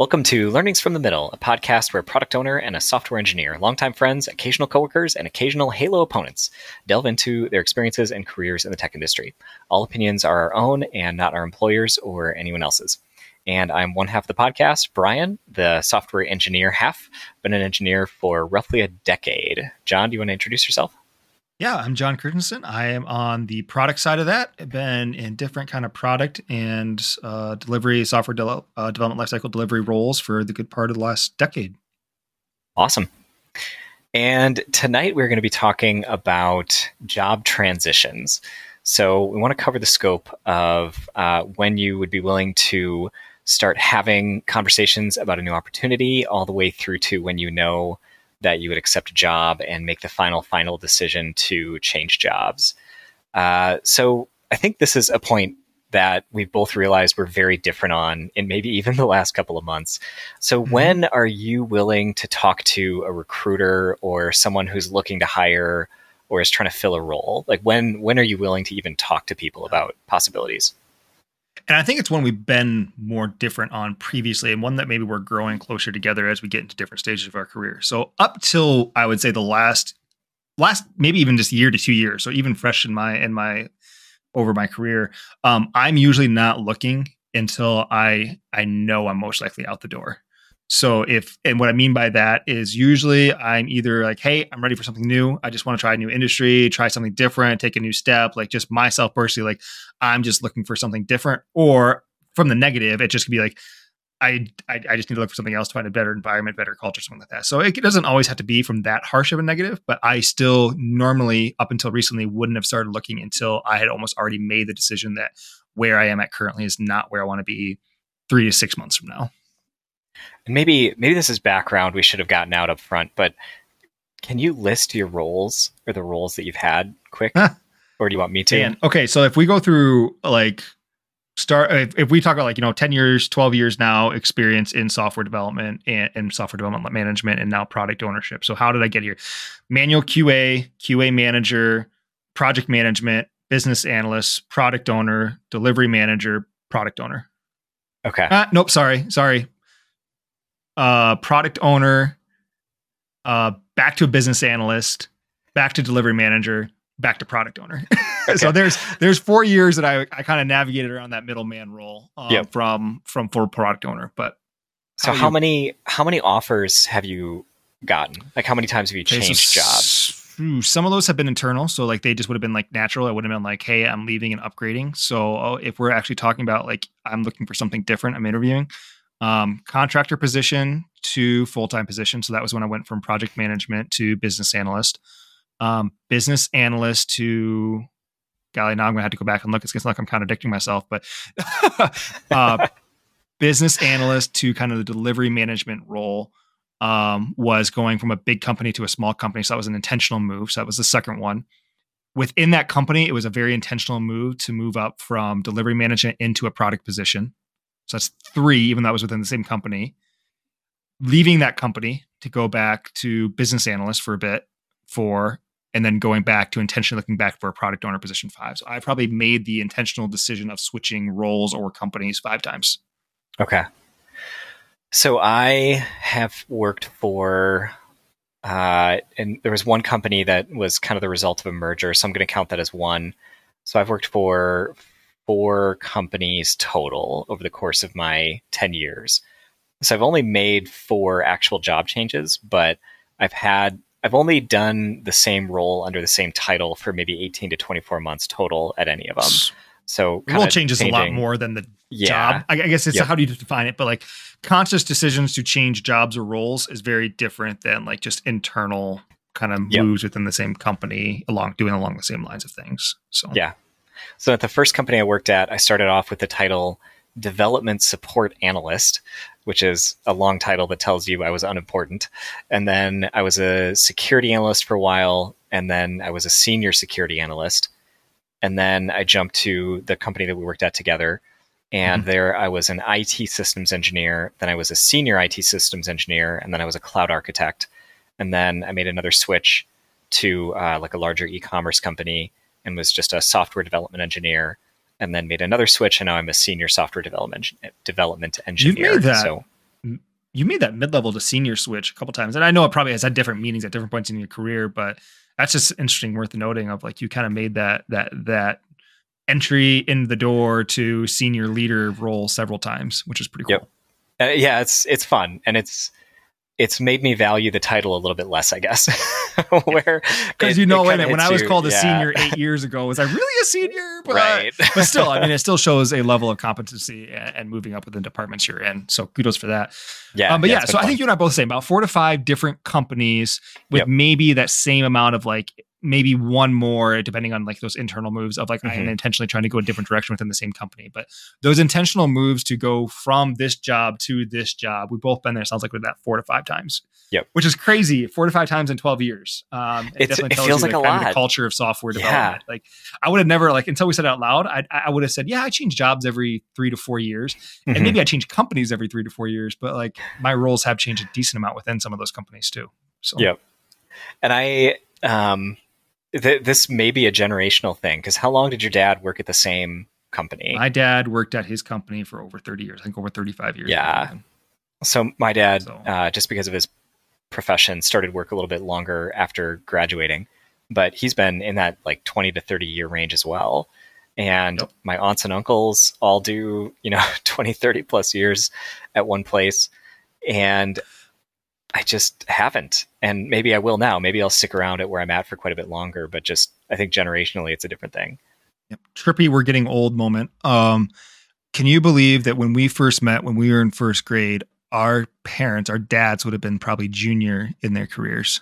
Welcome to Learnings from the Middle, a podcast where a product owner and a software engineer, longtime friends, occasional coworkers, and occasional Halo opponents delve into their experiences and careers in the tech industry. All opinions are our own and not our employers or anyone else's. And I'm one half of the podcast, Brian, the software engineer half. Been an engineer for roughly a decade. John, do you want to introduce yourself? Yeah, I'm John Christensen. I am on the product side of that. I've been in different kind of product and uh, delivery, software de- uh, development lifecycle delivery roles for the good part of the last decade. Awesome. And tonight we're going to be talking about job transitions. So we want to cover the scope of uh, when you would be willing to start having conversations about a new opportunity, all the way through to when you know that you would accept a job and make the final final decision to change jobs. Uh, so I think this is a point that we've both realized we're very different on in maybe even the last couple of months. So mm-hmm. when are you willing to talk to a recruiter or someone who's looking to hire or is trying to fill a role? Like when when are you willing to even talk to people about possibilities? And I think it's one we've been more different on previously, and one that maybe we're growing closer together as we get into different stages of our career. So up till I would say the last last maybe even just year to two years, so even fresh in my in my over my career, um, I'm usually not looking until I I know I'm most likely out the door. So if and what I mean by that is usually I'm either like, hey, I'm ready for something new. I just want to try a new industry, try something different, take a new step. Like just myself personally, like I'm just looking for something different. Or from the negative, it just could be like, I, I, I just need to look for something else to find a better environment, better culture, something like that. So it doesn't always have to be from that harsh of a negative, but I still normally up until recently wouldn't have started looking until I had almost already made the decision that where I am at currently is not where I want to be three to six months from now. Maybe maybe this is background we should have gotten out up front, but can you list your roles or the roles that you've had quick? Huh. Or do you want me to? Man. Okay, so if we go through like start if, if, we talk about like you know 10 years 12 years now experience in software development and, and, software development management and now product ownership so how did i get here manual qa qa manager project management business analyst product owner delivery manager product owner okay uh, nope sorry sorry uh, product owner, uh, back to a business analyst, back to delivery manager, back to product owner. Okay. so there's there's four years that I, I kind of navigated around that middleman role um, yep. from from for product owner. But so how, how many how many offers have you gotten? Like how many times have you changed okay, so jobs? Some of those have been internal, so like they just would have been like natural. I wouldn't have been like, "Hey, I'm leaving and upgrading." So oh, if we're actually talking about like I'm looking for something different, I'm interviewing um, contractor position to full time position. So that was when I went from project management to business analyst. Um, business analyst to golly, now I'm gonna have to go back and look. It's gonna like I'm contradicting myself, but uh, business analyst to kind of the delivery management role um, was going from a big company to a small company. So that was an intentional move. So that was the second one. Within that company, it was a very intentional move to move up from delivery management into a product position. So that's three, even though I was within the same company. Leaving that company to go back to business analyst for a bit, four, and then going back to intentionally looking back for a product owner position five. So I probably made the intentional decision of switching roles or companies five times. Okay. So I have worked for uh, and there was one company that was kind of the result of a merger, so I'm going to count that as one. So I've worked for four companies total over the course of my 10 years. So I've only made four actual job changes, but I've had I've only done the same role under the same title for maybe 18 to 24 months total at any of them. So role changes changing. a lot more than the yeah. job. I, guess it's yep. how do you define it, but like conscious decisions to change jobs or roles is very different than like just internal kind of moves yep. within the same company along doing along the same lines of things. So yeah, so at the first company I worked at, I started off with the title Development Support Analyst, which is a long title that tells you I was unimportant. And then I was a security analyst for a while, and then I was a senior security analyst. And then I jumped to the company that we worked at together. And mm-hmm. there I was an IT systems engineer. Then I was a senior IT systems engineer. And then I was a cloud architect. And then I made another switch to uh, like a larger e commerce company and was just a software development engineer and then made another switch and now I'm a senior software development development engineer. You've made that so you made that mid level to senior switch a couple times, and I know it probably has had different meanings at different points in your career, but that's just interesting, worth noting. Of like you kind of made that that that entry in the door to senior leader role several times, which is pretty cool. Yep. Uh, yeah, it's it's fun, and it's it's made me value the title a little bit less, I guess. Where because you know, a when I was called a yeah. senior eight years ago, was I really a senior? But, right. but still, I mean, it still shows a level of competency and, and moving up within departments you're in. So kudos for that. Yeah. Um, but yeah, yeah so fun. I think you and I both saying about four to five different companies with yep. maybe that same amount of like maybe one more depending on like those internal moves of like mm-hmm. I'm intentionally trying to go a different direction within the same company. But those intentional moves to go from this job to this job, we've both been there. Sounds like with that four to five times. Yep. Which is crazy. Four to five times in 12 years. Um, it, it feels like, like a lot. the culture of software development. Yeah. Like I would have never like until we said out loud, I, I would have said, yeah, I change jobs every three to four years. Mm-hmm. And maybe I change companies every three to four years, but like my roles have changed a decent amount within some of those companies too. So, yep. And I, um, th- this may be a generational thing because how long did your dad work at the same company? My dad worked at his company for over 30 years. I think over 35 years. Yeah. So my dad, so. Uh, just because of his profession, started work a little bit longer after graduating, but he's been in that like 20 to 30 year range as well. And yep. my aunts and uncles all do, you know, 20, 30 plus years at one place. And I just haven't. And maybe I will now. Maybe I'll stick around at where I'm at for quite a bit longer, but just I think generationally it's a different thing. Yep. Trippy, we're getting old moment. Um, can you believe that when we first met, when we were in first grade, our parents, our dads would have been probably junior in their careers?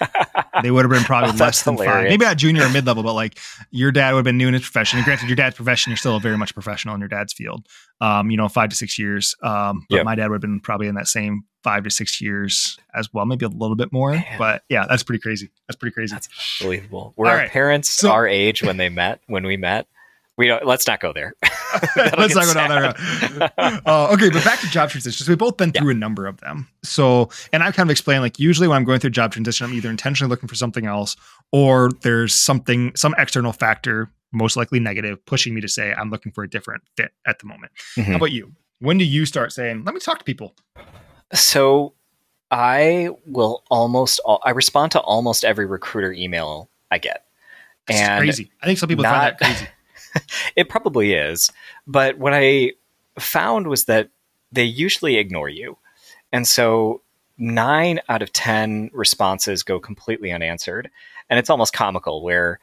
they would have been probably oh, less than hilarious. five. Maybe not junior or mid level, but like your dad would have been new in his profession. And granted, your dad's profession, you're still very much professional in your dad's field. Um, you know, five to six years. Um, but yep. my dad would have been probably in that same five to six years as well, maybe a little bit more. Man. But yeah, that's pretty crazy. That's pretty crazy. That's unbelievable. Were All our right. parents so, our age when they met, when we met? We don't, let's not go there. let's not go down there. uh, okay, but back to job transitions. We've both been through a number of them. So, and I've kind of explained like usually when I'm going through job transition, I'm either intentionally looking for something else or there's something, some external factor, most likely negative, pushing me to say I'm looking for a different fit at the moment. Mm-hmm. How about you? When do you start saying, let me talk to people? So I will almost, I respond to almost every recruiter email I get. and crazy. I think some people not, find that crazy. it probably is. But what I found was that they usually ignore you. And so nine out of 10 responses go completely unanswered. And it's almost comical where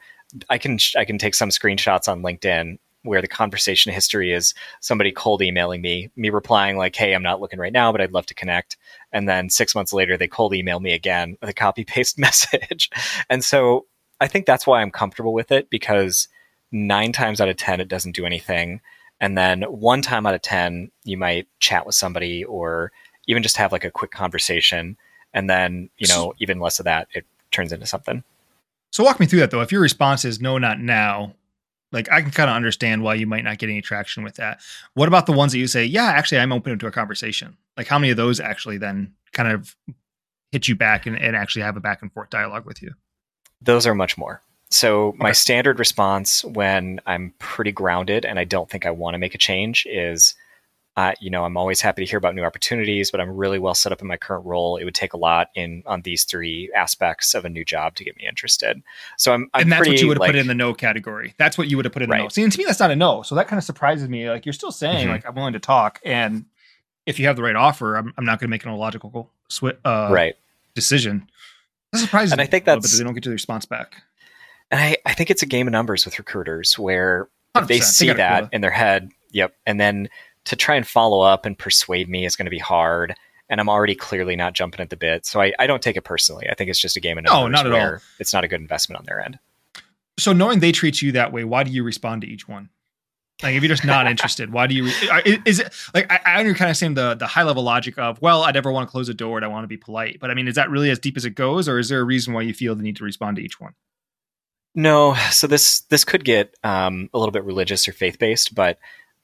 I can, I can take some screenshots on LinkedIn where the conversation history is somebody cold emailing me, me replying like, "Hey, I'm not looking right now, but I'd love to connect." And then 6 months later they cold email me again with a copy paste message. and so I think that's why I'm comfortable with it because nine times out of 10, it doesn't do anything. And then one time out of 10, you might chat with somebody or even just have like a quick conversation. And then, you know, even less of that, it turns into something. So walk me through that though. If your response is no, not now, like I can kind of understand why you might not get any traction with that. What about the ones that you say, yeah, actually, I'm open to a conversation? Like how many of those actually then kind of hit you back and, and actually have a back and forth dialogue with you? Those are much more. So okay. my standard response when I'm pretty grounded and I don't think I want to make a change is, uh, you know, I'm always happy to hear about new opportunities, but I'm really well set up in my current role. It would take a lot in on these three aspects of a new job to get me interested. So I'm, I'm and that's pretty, what you would have like, put in the no category. That's what you would have put in right. the no. See, and to me, that's not a no. So that kind of surprises me. Like you're still saying, mm-hmm. like I'm willing to talk, and if you have the right offer, I'm, I'm not going to make an illogical sw- uh, right decision. That surprises and. I think that's that they don't get to the response back. And I, I think it's a game of numbers with recruiters where if they see they that in their head, yep, and then to try and follow up and persuade me is going to be hard. And I'm already clearly not jumping at the bit. So I, I don't take it personally. I think it's just a game of numbers. No, not at all. It's not a good investment on their end. So knowing they treat you that way, why do you respond to each one? Like if you're just not interested, why do you? Is it like I, I kind of saying the the high level logic of well, I'd never want to close a door and I want to be polite, but I mean, is that really as deep as it goes, or is there a reason why you feel the need to respond to each one? No, so this this could get um, a little bit religious or faith based, but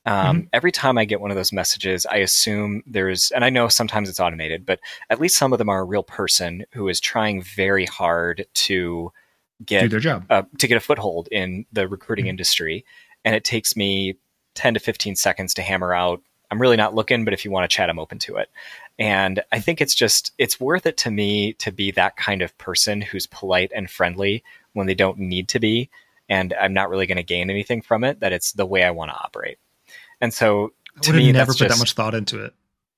um, mm-hmm. every time I get one of those messages, I assume there's, and I know sometimes it's automated, but at least some of them are a real person who is trying very hard to get Do their job uh, to get a foothold in the recruiting mm-hmm. industry, and it takes me ten to fifteen seconds to hammer out. I'm really not looking, but if you want to chat, I'm open to it. And I think it's just, it's worth it to me to be that kind of person who's polite and friendly when they don't need to be. And I'm not really going to gain anything from it, that it's the way I want to operate. And so to me, never put just, that much thought into it.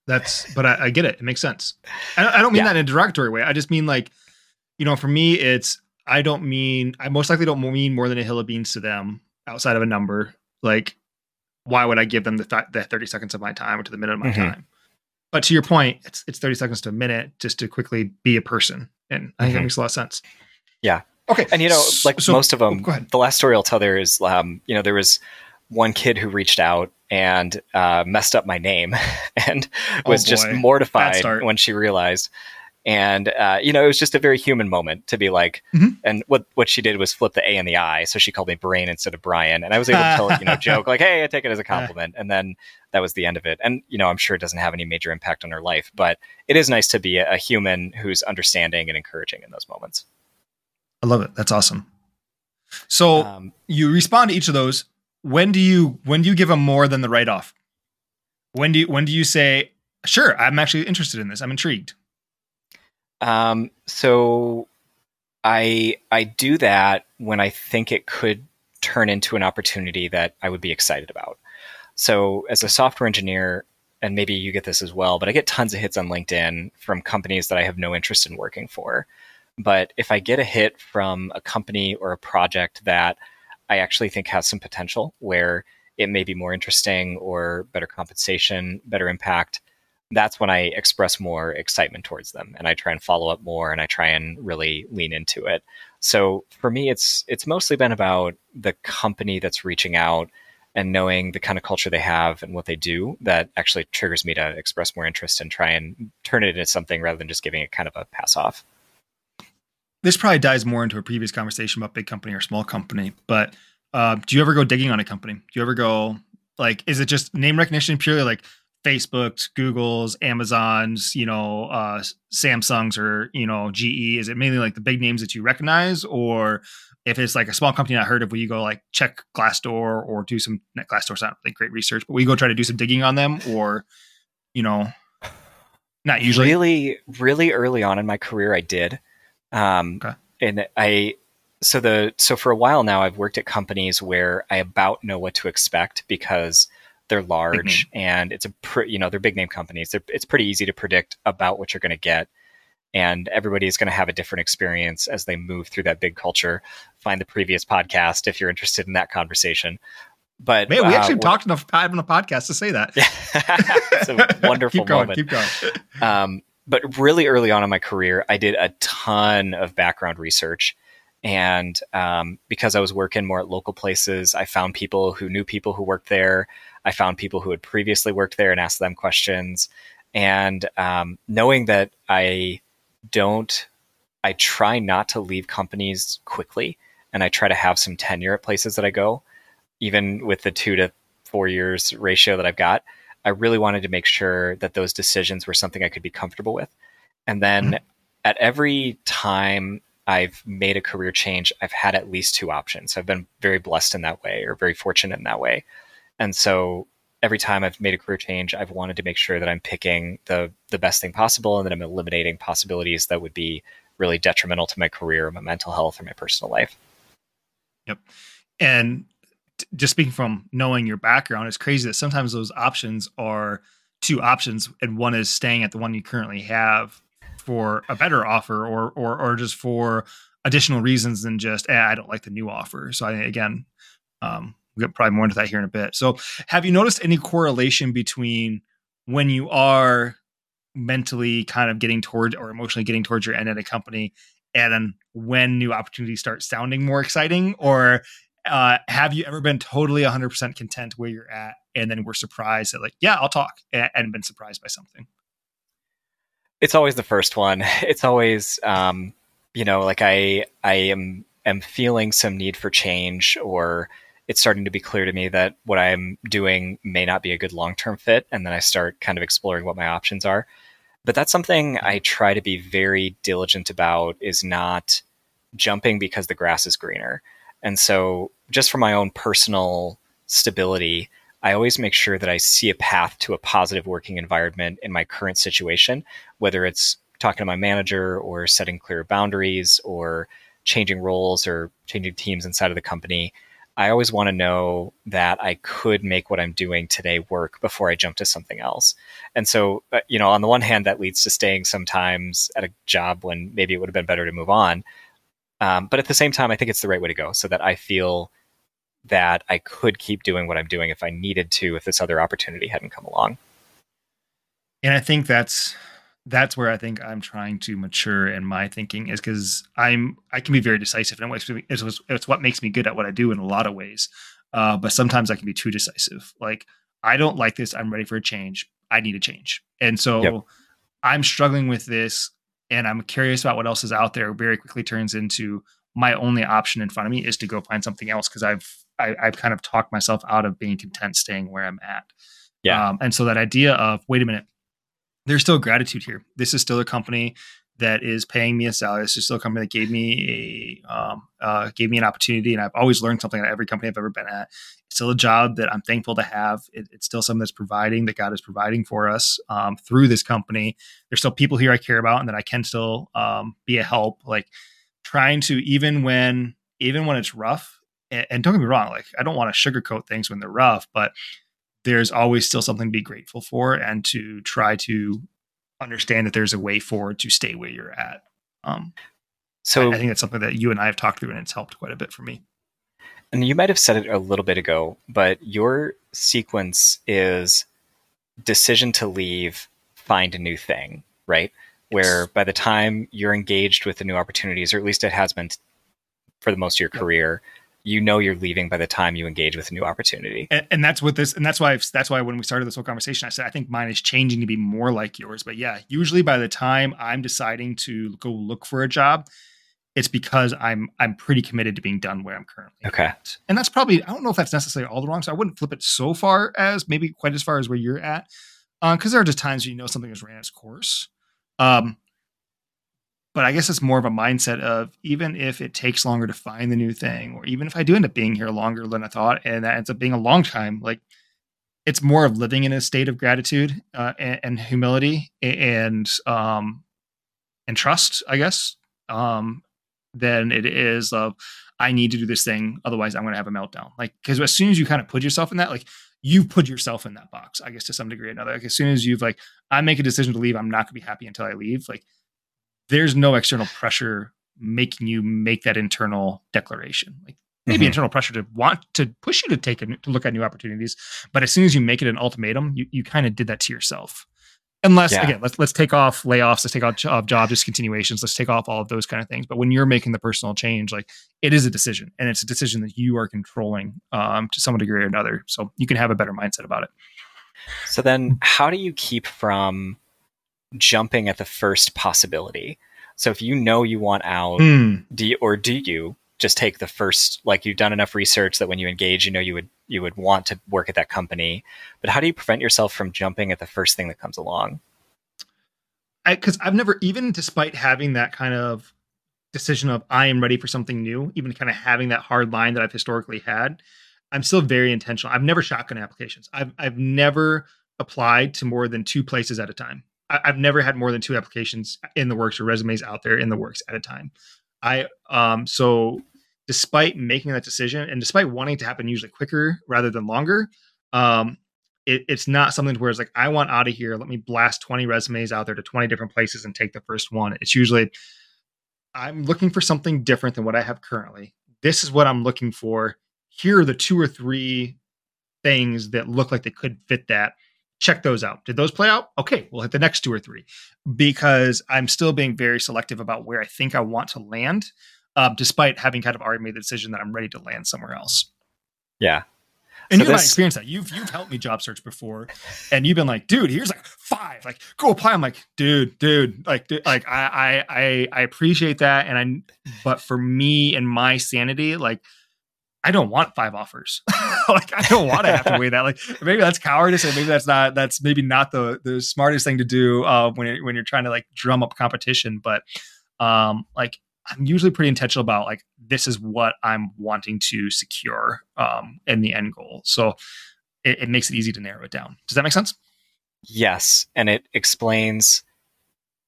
That's, but I, I get it. It makes sense. I, I don't mean yeah. that in a derogatory way. I just mean like, you know, for me, it's, I don't mean, I most likely don't mean more than a hill of beans to them outside of a number. Like, why would I give them the, th- the 30 seconds of my time or to the minute of my mm-hmm. time? But to your point, it's it's 30 seconds to a minute just to quickly be a person. And I think mm-hmm. that makes a lot of sense. Yeah. Okay. And you know, like so, most of them, oh, the last story I'll tell there is, um, you know, there was one kid who reached out and uh, messed up my name and was oh just mortified when she realized. And uh, you know it was just a very human moment to be like mm-hmm. and what what she did was flip the a and the i so she called me brain instead of brian and i was able to tell you know joke like hey i take it as a compliment and then that was the end of it. And you know i'm sure it doesn't have any major impact on her life but it is nice to be a, a human who's understanding and encouraging in those moments i love it. That's awesome. So um, you respond to each of those. When do you when do you give them more than the write-off? When do you when do you say sure i'm actually interested in this. I'm intrigued. Um, so I I do that when I think it could turn into an opportunity that I would be excited about. So as a software engineer, and maybe you get this as well, but I get tons of hits on LinkedIn from companies that I have no interest in working for. But if I get a hit from a company or a project that I actually think has some potential where it may be more interesting or better compensation, better impact, that's when I express more excitement towards them and I try and follow up more and I try and really lean into it. So for me it's it's mostly been about the company that's reaching out and knowing the kind of culture they have and what they do that actually triggers me to express more interest and try and turn it into something rather than just giving it kind of a pass off. This probably dives more into a previous conversation about big company or small company, but uh, do you ever go digging on a company? Do you ever go like, is it just name recognition purely like, Facebook's, Google's, Amazon's, you know, uh, Samsung's, or you know, GE? Is it mainly like the big names that you recognize, or if it's like a small company I heard of, will you go like check Glassdoor or do some Glassdoor's not like great research, but we go try to do some digging on them, or you know, not usually. Really, really early on in my career, I did, um, okay. and I so the so for a while now, I've worked at companies where I about know what to expect because they're large mm-hmm. and it's a pre- you know they're big name companies. They're, it's pretty easy to predict about what you're going to get, and everybody is going to have a different experience as they move through that big culture. Find the previous podcast if you're interested in that conversation. But man, we uh, actually talked enough time on a podcast to say that. it's a wonderful keep going, moment. Keep going. Um, but really early on in my career, I did a ton of background research. And um, because I was working more at local places, I found people who knew people who worked there. I found people who had previously worked there and asked them questions. And um, knowing that I don't, I try not to leave companies quickly and I try to have some tenure at places that I go, even with the two to four years ratio that I've got. I really wanted to make sure that those decisions were something I could be comfortable with. And then mm-hmm. at every time I've made a career change, I've had at least two options. I've been very blessed in that way or very fortunate in that way. And so every time I've made a career change, I've wanted to make sure that I'm picking the the best thing possible and that I'm eliminating possibilities that would be really detrimental to my career, my mental health, or my personal life. Yep. And just speaking from knowing your background, it's crazy that sometimes those options are two options, and one is staying at the one you currently have for a better offer, or or or just for additional reasons than just eh, I don't like the new offer. So I again, um, We'll get probably more into that here in a bit. So, have you noticed any correlation between when you are mentally kind of getting towards or emotionally getting towards your end at a company and then when new opportunities start sounding more exciting? Or uh, have you ever been totally 100% content where you're at and then we're surprised that, like, yeah, I'll talk and, and been surprised by something? It's always the first one. It's always, um, you know, like I, I am, am feeling some need for change or it's starting to be clear to me that what I'm doing may not be a good long term fit. And then I start kind of exploring what my options are. But that's something I try to be very diligent about is not jumping because the grass is greener. And so, just for my own personal stability, I always make sure that I see a path to a positive working environment in my current situation, whether it's talking to my manager or setting clear boundaries or changing roles or changing teams inside of the company. I always want to know that I could make what I'm doing today work before I jump to something else. And so, uh, you know, on the one hand, that leads to staying sometimes at a job when maybe it would have been better to move on. Um, but at the same time, I think it's the right way to go so that I feel that I could keep doing what I'm doing if I needed to, if this other opportunity hadn't come along. And I think that's that's where I think I'm trying to mature in my thinking is because I'm I can be very decisive and it's, it's, it's what makes me good at what I do in a lot of ways. Uh, but sometimes I can be too decisive. Like I don't like this. I'm ready for a change. I need a change, and so yep. I'm struggling with this, and I'm curious about what else is out there. Very quickly turns into my only option in front of me is to go find something else because I've I, have i have kind of talked myself out of being content staying where I'm at. Yeah. Um, and so that idea of wait a minute, there's still gratitude here. This is still a company that is paying me a salary. This is still a company that gave me a um, uh, gave me an opportunity, and I've always learned something at every company I've ever been at. It's still a job that I'm thankful to have. It, it's still something that's providing that God is providing for us um, through this company. There's still people here I care about, and that I can still um, be a help. Like trying to even when even when it's rough. And, and don't get me wrong, like I don't want to sugarcoat things when they're rough, but there's always still something to be grateful for and to try to understand that there's a way forward to stay where you're at. Um, so I, I think that's something that you and I have talked through and it's helped quite a bit for me. And you might have said it a little bit ago, but your sequence is decision to leave, find a new thing, right? Where by the time you're engaged with the new opportunities, or at least it has been for the most of your career, you know you're leaving by the time you engage with a new opportunity. And, and that's what this, and that's why, I've, that's why when we started this whole conversation, I said I think mine is changing to be more like yours. But yeah, usually by the time I'm deciding to go look for a job, it's because I'm I'm pretty committed to being done where I'm currently. Okay. At. And that's probably I don't know if that's necessarily all the wrong. So I wouldn't flip it so far as maybe quite as far as where you're at, because uh, there are just times you know something has ran its course. Um, but I guess it's more of a mindset of even if it takes longer to find the new thing, or even if I do end up being here longer than I thought, and that ends up being a long time, like it's more of living in a state of gratitude uh, and, and, humility and um, and trust, I guess, um, than it is of I need to do this thing, otherwise I'm going to have a meltdown. Like because as soon as you kind of put yourself in that, like you put yourself in that box, I guess to some degree or another. Like as soon as you've like I make a decision to leave, I'm not going to be happy until I leave. Like there's no external pressure making you make that internal declaration. Like maybe mm-hmm. internal pressure to want to push you to take a, to look at new opportunities, but as soon as you make it an ultimatum, you, you kind of did that to yourself. Unless yeah. again, let's let's take off layoffs, let's take off job, job discontinuations, let's take off all of those kind of things. But when you're making the personal change, like it is a decision, and it's a decision that you are controlling um, to some degree or another. So you can have a better mindset about it. So then, how do you keep from jumping at the first possibility. So if you know you want out, mm. do you, or do you just take the first like you've done enough research that when you engage, you know you would you would want to work at that company. But how do you prevent yourself from jumping at the first thing that comes along? Because I've never, even despite having that kind of decision of I am ready for something new, even kind of having that hard line that I've historically had, I'm still very intentional. I've never shotgun applications. I've I've never applied to more than two places at a time. I, have never had more than two applications in the works or resumes out there in the works at a time. I um so despite making that decision and despite wanting to happen usually quicker rather than longer, um, it, it's not something where it's like I want out of here. Let me blast twenty resumes out there to twenty different places and take the first one. It's usually I'm looking for something different than what I have currently. This is what I'm looking for. Here are the two or three things that look like they could fit that check those out. Did those play out? Okay, we'll hit the next two or three because I'm still being very selective about where I think I want to land, uh, despite having kind of already made the decision that I'm ready to land somewhere else. Yeah. And so you this... might experience that. You've you've helped me job search before, and you've been like, dude, here's like five, like go apply. I'm like, dude, dude, like, dude, like I I I appreciate that, and I, but for me and my sanity, like I don't want five offers. like I don't want to have to weigh that. Like maybe that's cowardice, and maybe that's not that's maybe not the the smartest thing to do uh, when you're when you're trying to like drum up competition. But um, like I'm usually pretty intentional about like this is what I'm wanting to secure um, in the end goal. So it, it makes it easy to narrow it down. Does that make sense? Yes, and it explains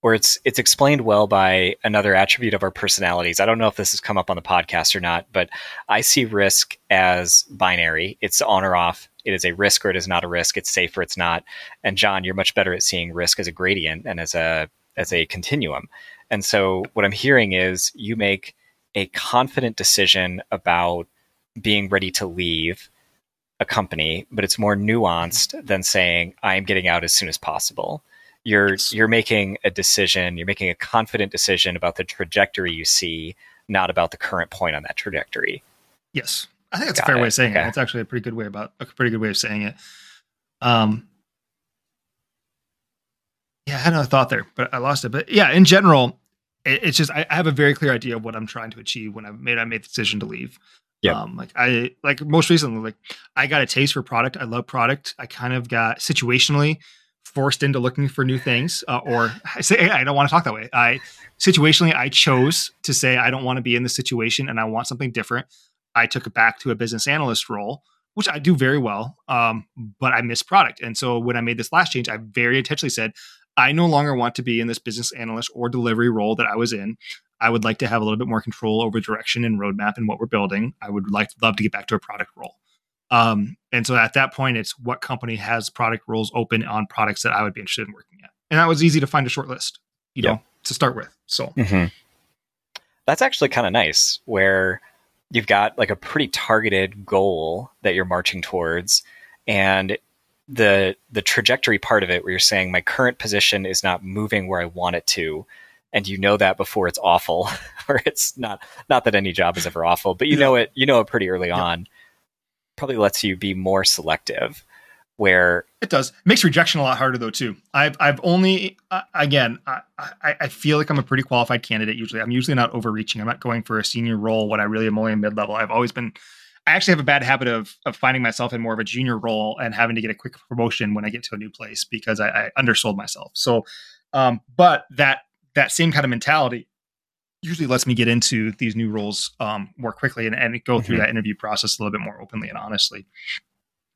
or it's it's explained well by another attribute of our personalities. I don't know if this has come up on the podcast or not, but I see risk as binary. It's on or off. It is a risk or it is not a risk. It's safe or it's not. And John, you're much better at seeing risk as a gradient and as a as a continuum. And so what I'm hearing is you make a confident decision about being ready to leave a company, but it's more nuanced than saying I'm getting out as soon as possible. You're yes. you're making a decision, you're making a confident decision about the trajectory you see, not about the current point on that trajectory. Yes. I think that's Got a fair it. way of saying okay. it. It's actually a pretty good way about a pretty good way of saying it. Um yeah, I had another thought there, but I lost it. But yeah, in general, it, it's just I, I, have a very clear idea of what I'm trying to achieve when I made I made the decision to leave. Yeah. Um, like I like most recently, like I got a taste for product. I love product. I kind of got situationally forced into looking for new things, uh, or I say I don't want to talk that way. I situationally I chose to say I don't want to be in this situation and I want something different. I took it back to a business analyst role, which I do very well, um, but I miss product. And so when I made this last change, I very intentionally said I no longer want to be in this business analyst or delivery role that I was in. I would like to have a little bit more control over direction and roadmap and what we're building. I would like love to get back to a product role. Um, and so at that point, it's what company has product roles open on products that I would be interested in working at. And that was easy to find a short list, you know, to start with. So mm-hmm. that's actually kind of nice where you've got like a pretty targeted goal that you're marching towards. And the the trajectory part of it where you're saying my current position is not moving where I want it to and you know that before it's awful or it's not not that any job is ever awful but you know it you know it pretty early yeah. on probably lets you be more selective where it does. Makes rejection a lot harder though too. I've i've only uh, again I, I, I feel like i'm a pretty qualified candidate usually. I'm usually not overreaching. I'm not going for a senior role when i really am only a mid-level. I've always been i actually have a bad habit of of finding myself in more of a junior role and having to get a quick promotion when i get to a new place because i, I undersold myself. So um but that that same kind of mentality usually lets me get into these new roles um, more quickly and, and go through mm-hmm. that interview process a little bit more openly and honestly.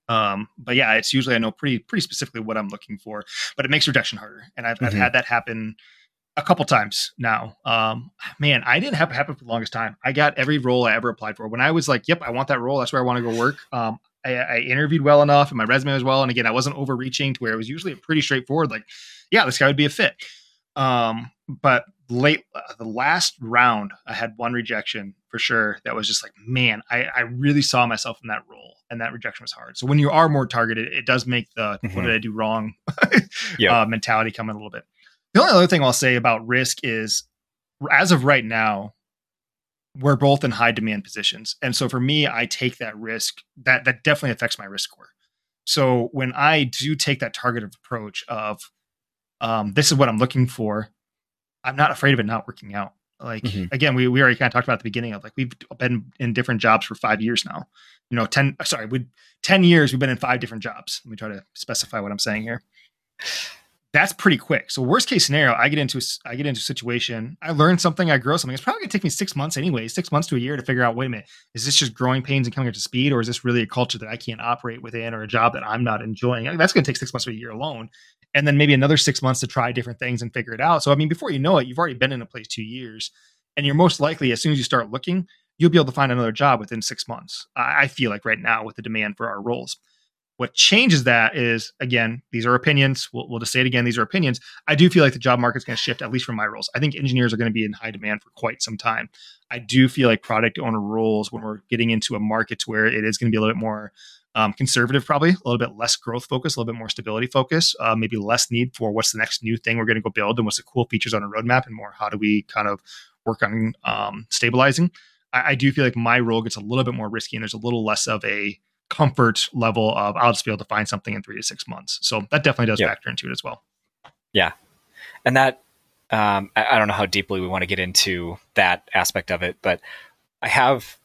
Um, but yeah, it's usually I know pretty pretty specifically what I'm looking for, but it makes rejection harder, and I've, mm-hmm. I've had that happen a couple times now. Um, man, I didn't have it happen for the longest time. I got every role I ever applied for. When I was like, "Yep, I want that role. That's where I want to go work." Um, I, I, interviewed well enough, and my resume was well. And again, I wasn't overreaching to where it was usually pretty straightforward. Like, yeah, this guy would be a fit. Um, but late uh, the last round, I had one rejection for sure. That was just like, man, I, I really saw myself in that role, and that rejection was hard. So when you are more targeted, it does make the mm-hmm. what did I do wrong yep. uh, mentality come in a little bit. The only other thing I'll say about risk is, as of right now, we're both in high demand positions, and so for me, I take that risk. That that definitely affects my risk score. So when I do take that targeted approach of um, this is what I'm looking for. I'm not afraid of it not working out. Like mm-hmm. again, we, we already kind of talked about at the beginning of like we've been in different jobs for five years now. You know, ten sorry, we ten years we've been in five different jobs. Let me try to specify what I'm saying here that's pretty quick. So worst case scenario, I get into I get into a situation, I learn something, I grow something. It's probably gonna take me six months anyway, six months to a year to figure out. Wait a minute, is this just growing pains and coming up to speed, or is this really a culture that I can't operate within, or a job that I'm not enjoying? That's gonna take six months to a year alone, and then maybe another six months to try different things and figure it out. So I mean, before you know it, you've already been in a place two years, and you're most likely as soon as you start looking, you'll be able to find another job within six months. I feel like right now with the demand for our roles. What changes that is, again, these are opinions. We'll, we'll just say it again. These are opinions. I do feel like the job market's going to shift, at least from my roles. I think engineers are going to be in high demand for quite some time. I do feel like product owner roles, when we're getting into a market where it is going to be a little bit more um, conservative, probably a little bit less growth focus, a little bit more stability focus, uh, maybe less need for what's the next new thing we're going to go build and what's the cool features on a roadmap, and more how do we kind of work on um, stabilizing. I, I do feel like my role gets a little bit more risky, and there's a little less of a comfort level of I'll just be able to find something in three to six months. So that definitely does factor into it as well. Yeah. And that, um, I, I don't know how deeply we want to get into that aspect of it, but I have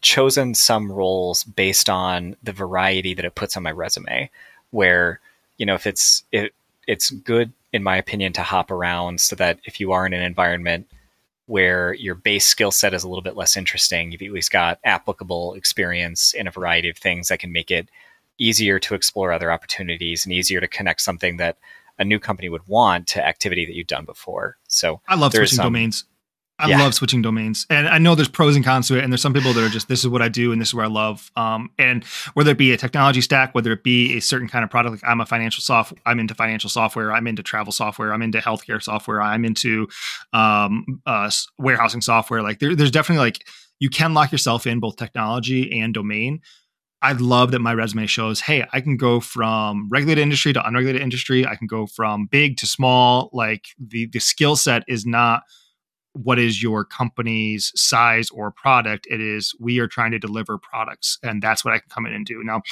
chosen some roles based on the variety that it puts on my resume where, you know, if it's, it, it's good in my opinion to hop around so that if you are in an environment where your base skill set is a little bit less interesting. You've at least got applicable experience in a variety of things that can make it easier to explore other opportunities and easier to connect something that a new company would want to activity that you've done before. So I love switching some- domains. I Yeah. love switching domains, and I know there's pros and cons to it. And there's some people that are just this is what I do, and this is where I love. Um, and whether it be a technology stack, whether it be a certain kind of product, like I'm a financial soft, I'm into financial software, I'm into travel software, I'm into healthcare software, I'm into um, uh, warehousing software. Like there, there's definitely like you can lock yourself in both technology and domain. I love that my resume shows, hey, I can go from regulated industry to unregulated industry. I can go from big to small. Like the the skill set is not what is your company's size or product. It is we are trying to deliver products, and that's what I can come in and do. Now,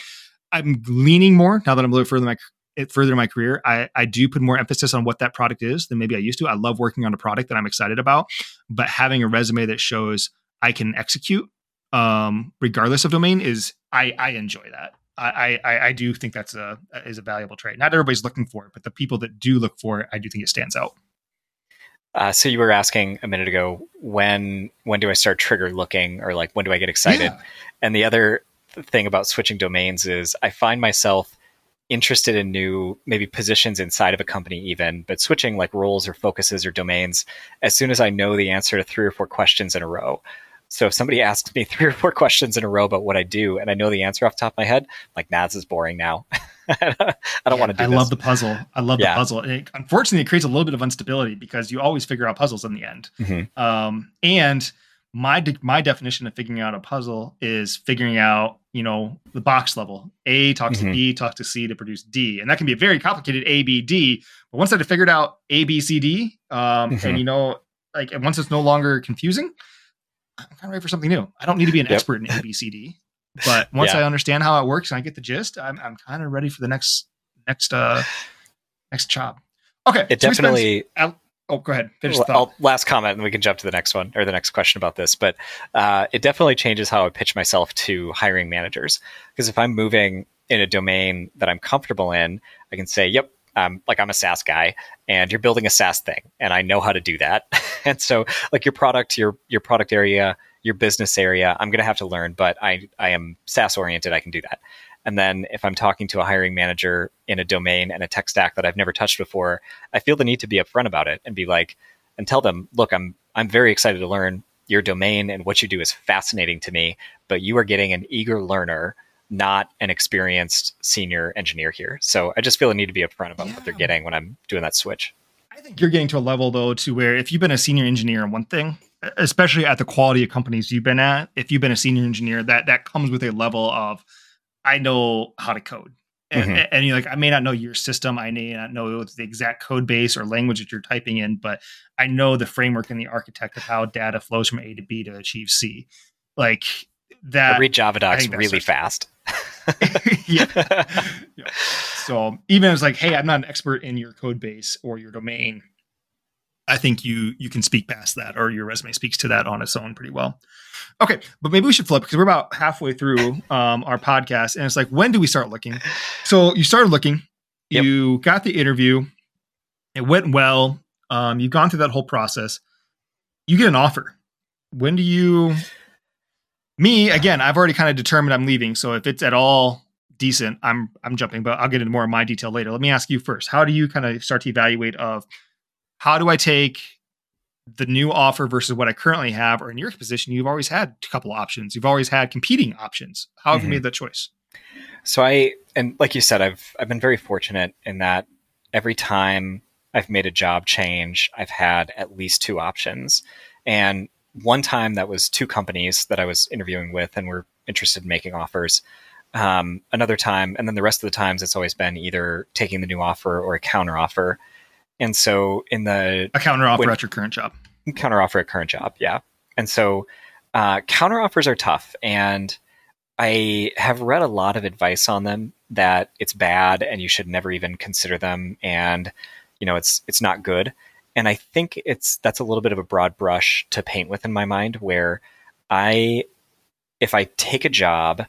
I'm leaning more now that I'm a little further in my further in my career. I, I do put more emphasis on what that product is than maybe I used to. I love working on a product that I'm excited about, but having a resume that shows I can execute um, regardless of domain is I, I enjoy that. I, I I do think that's a is a valuable trait. Not everybody's looking for it, but the people that do look for it, I do think it stands out. Uh, so you were asking a minute ago when when do I start trigger looking or like when do I get excited? Yeah. And the other thing about switching domains is I find myself interested in new maybe positions inside of a company even, but switching like roles or focuses or domains as soon as I know the answer to three or four questions in a row. So if somebody asks me three or four questions in a row about what I do and I know the answer off the top of my head, I'm like, nah, this is boring now. I don't want to do I this. love the puzzle. I love Yeah. the puzzle. It, unfortunately, it creates a little bit of instability because you always figure out puzzles in the end. Mhm. Um, and my de- my definition of figuring out a puzzle is figuring out you know the box level. A talks to Mhm. B, talks to C to produce D, and that can be a very complicated A B D. But once i've figured out A B C D, um, Mhm. and you know, like and once it's no longer confusing, I'm kind of ready for something new. I don't need to be an Yep. expert in A B C D, but once Yeah. I understand how it works and I get the gist, I'm I'm kind of ready for the next next uh next job. Okay, It so definitely oh, go ahead. Finish the thought. I'll- last comment, and we can jump to the next one or the next question about this. But uh, it definitely changes how I pitch myself to hiring managers. Because if I'm moving in a domain that I'm comfortable in, I can say, "Yep, um, like I'm a SaaS guy, and you're building a SaaS thing, and I know how to do that." and so, like your product, your your product area, your business area, I'm going to have to learn, but I I am SaaS oriented. I can do that. And then if I'm talking to a hiring manager in a domain and a tech stack that I've never touched before, I feel the need to be upfront about it and be like, and tell them, look, I'm I'm very excited to learn your domain and what you do is fascinating to me, but you are getting an eager learner, not an experienced senior engineer here. So I just feel the need to be upfront about what they're getting when I'm doing that switch. I think you're getting to a level though to where if you've been a senior engineer in one thing, especially at the quality of companies you've been at, if you've been a senior engineer, that that comes with a level of I know how to code. And, Mhm. and you're like, I may not know your system, I may not know the exact code base or language that you're typing in, but I know the framework and the architect of how data flows from A to B to achieve C. Like I that. read Java I docs really fast. yeah. Yeah. So even if it's like, hey, I'm not an expert in your code base or your domain, I think you you can speak past that, or your resume speaks to that on its own pretty well. Okay, but maybe we should flip because we're about halfway through um, our podcast, and it's like, when do we start looking? So you started looking, Yep. you got the interview, it went well. Um, you've gone through that whole process. You get an offer. When do you? Me again. I've already kind of determined I'm leaving. So if it's at all decent, I'm I'm jumping. But I'll get into more of my detail later. Let me ask you first. How do you kind of start to evaluate of how do I take the new offer versus what I currently have, or in your position, you've always had a couple options. You've always had competing options. How have you Mhm. made that choice? So I and like you said, I've I've been very fortunate in that every time I've made a job change, I've had at least two options. And one time that was two companies that I was interviewing with and were interested in making offers. Um, another time, and then the rest of the times, it's always been either taking the new offer or a counter offer. And so in the A counter offer When- at your current job. counter offer at current job yeah and so uh, counter offers are tough and i have read a lot of advice on them that it's bad and you should never even consider them and you know it's it's not good and i think it's that's a little bit of a broad brush to paint with in my mind where i if i take a job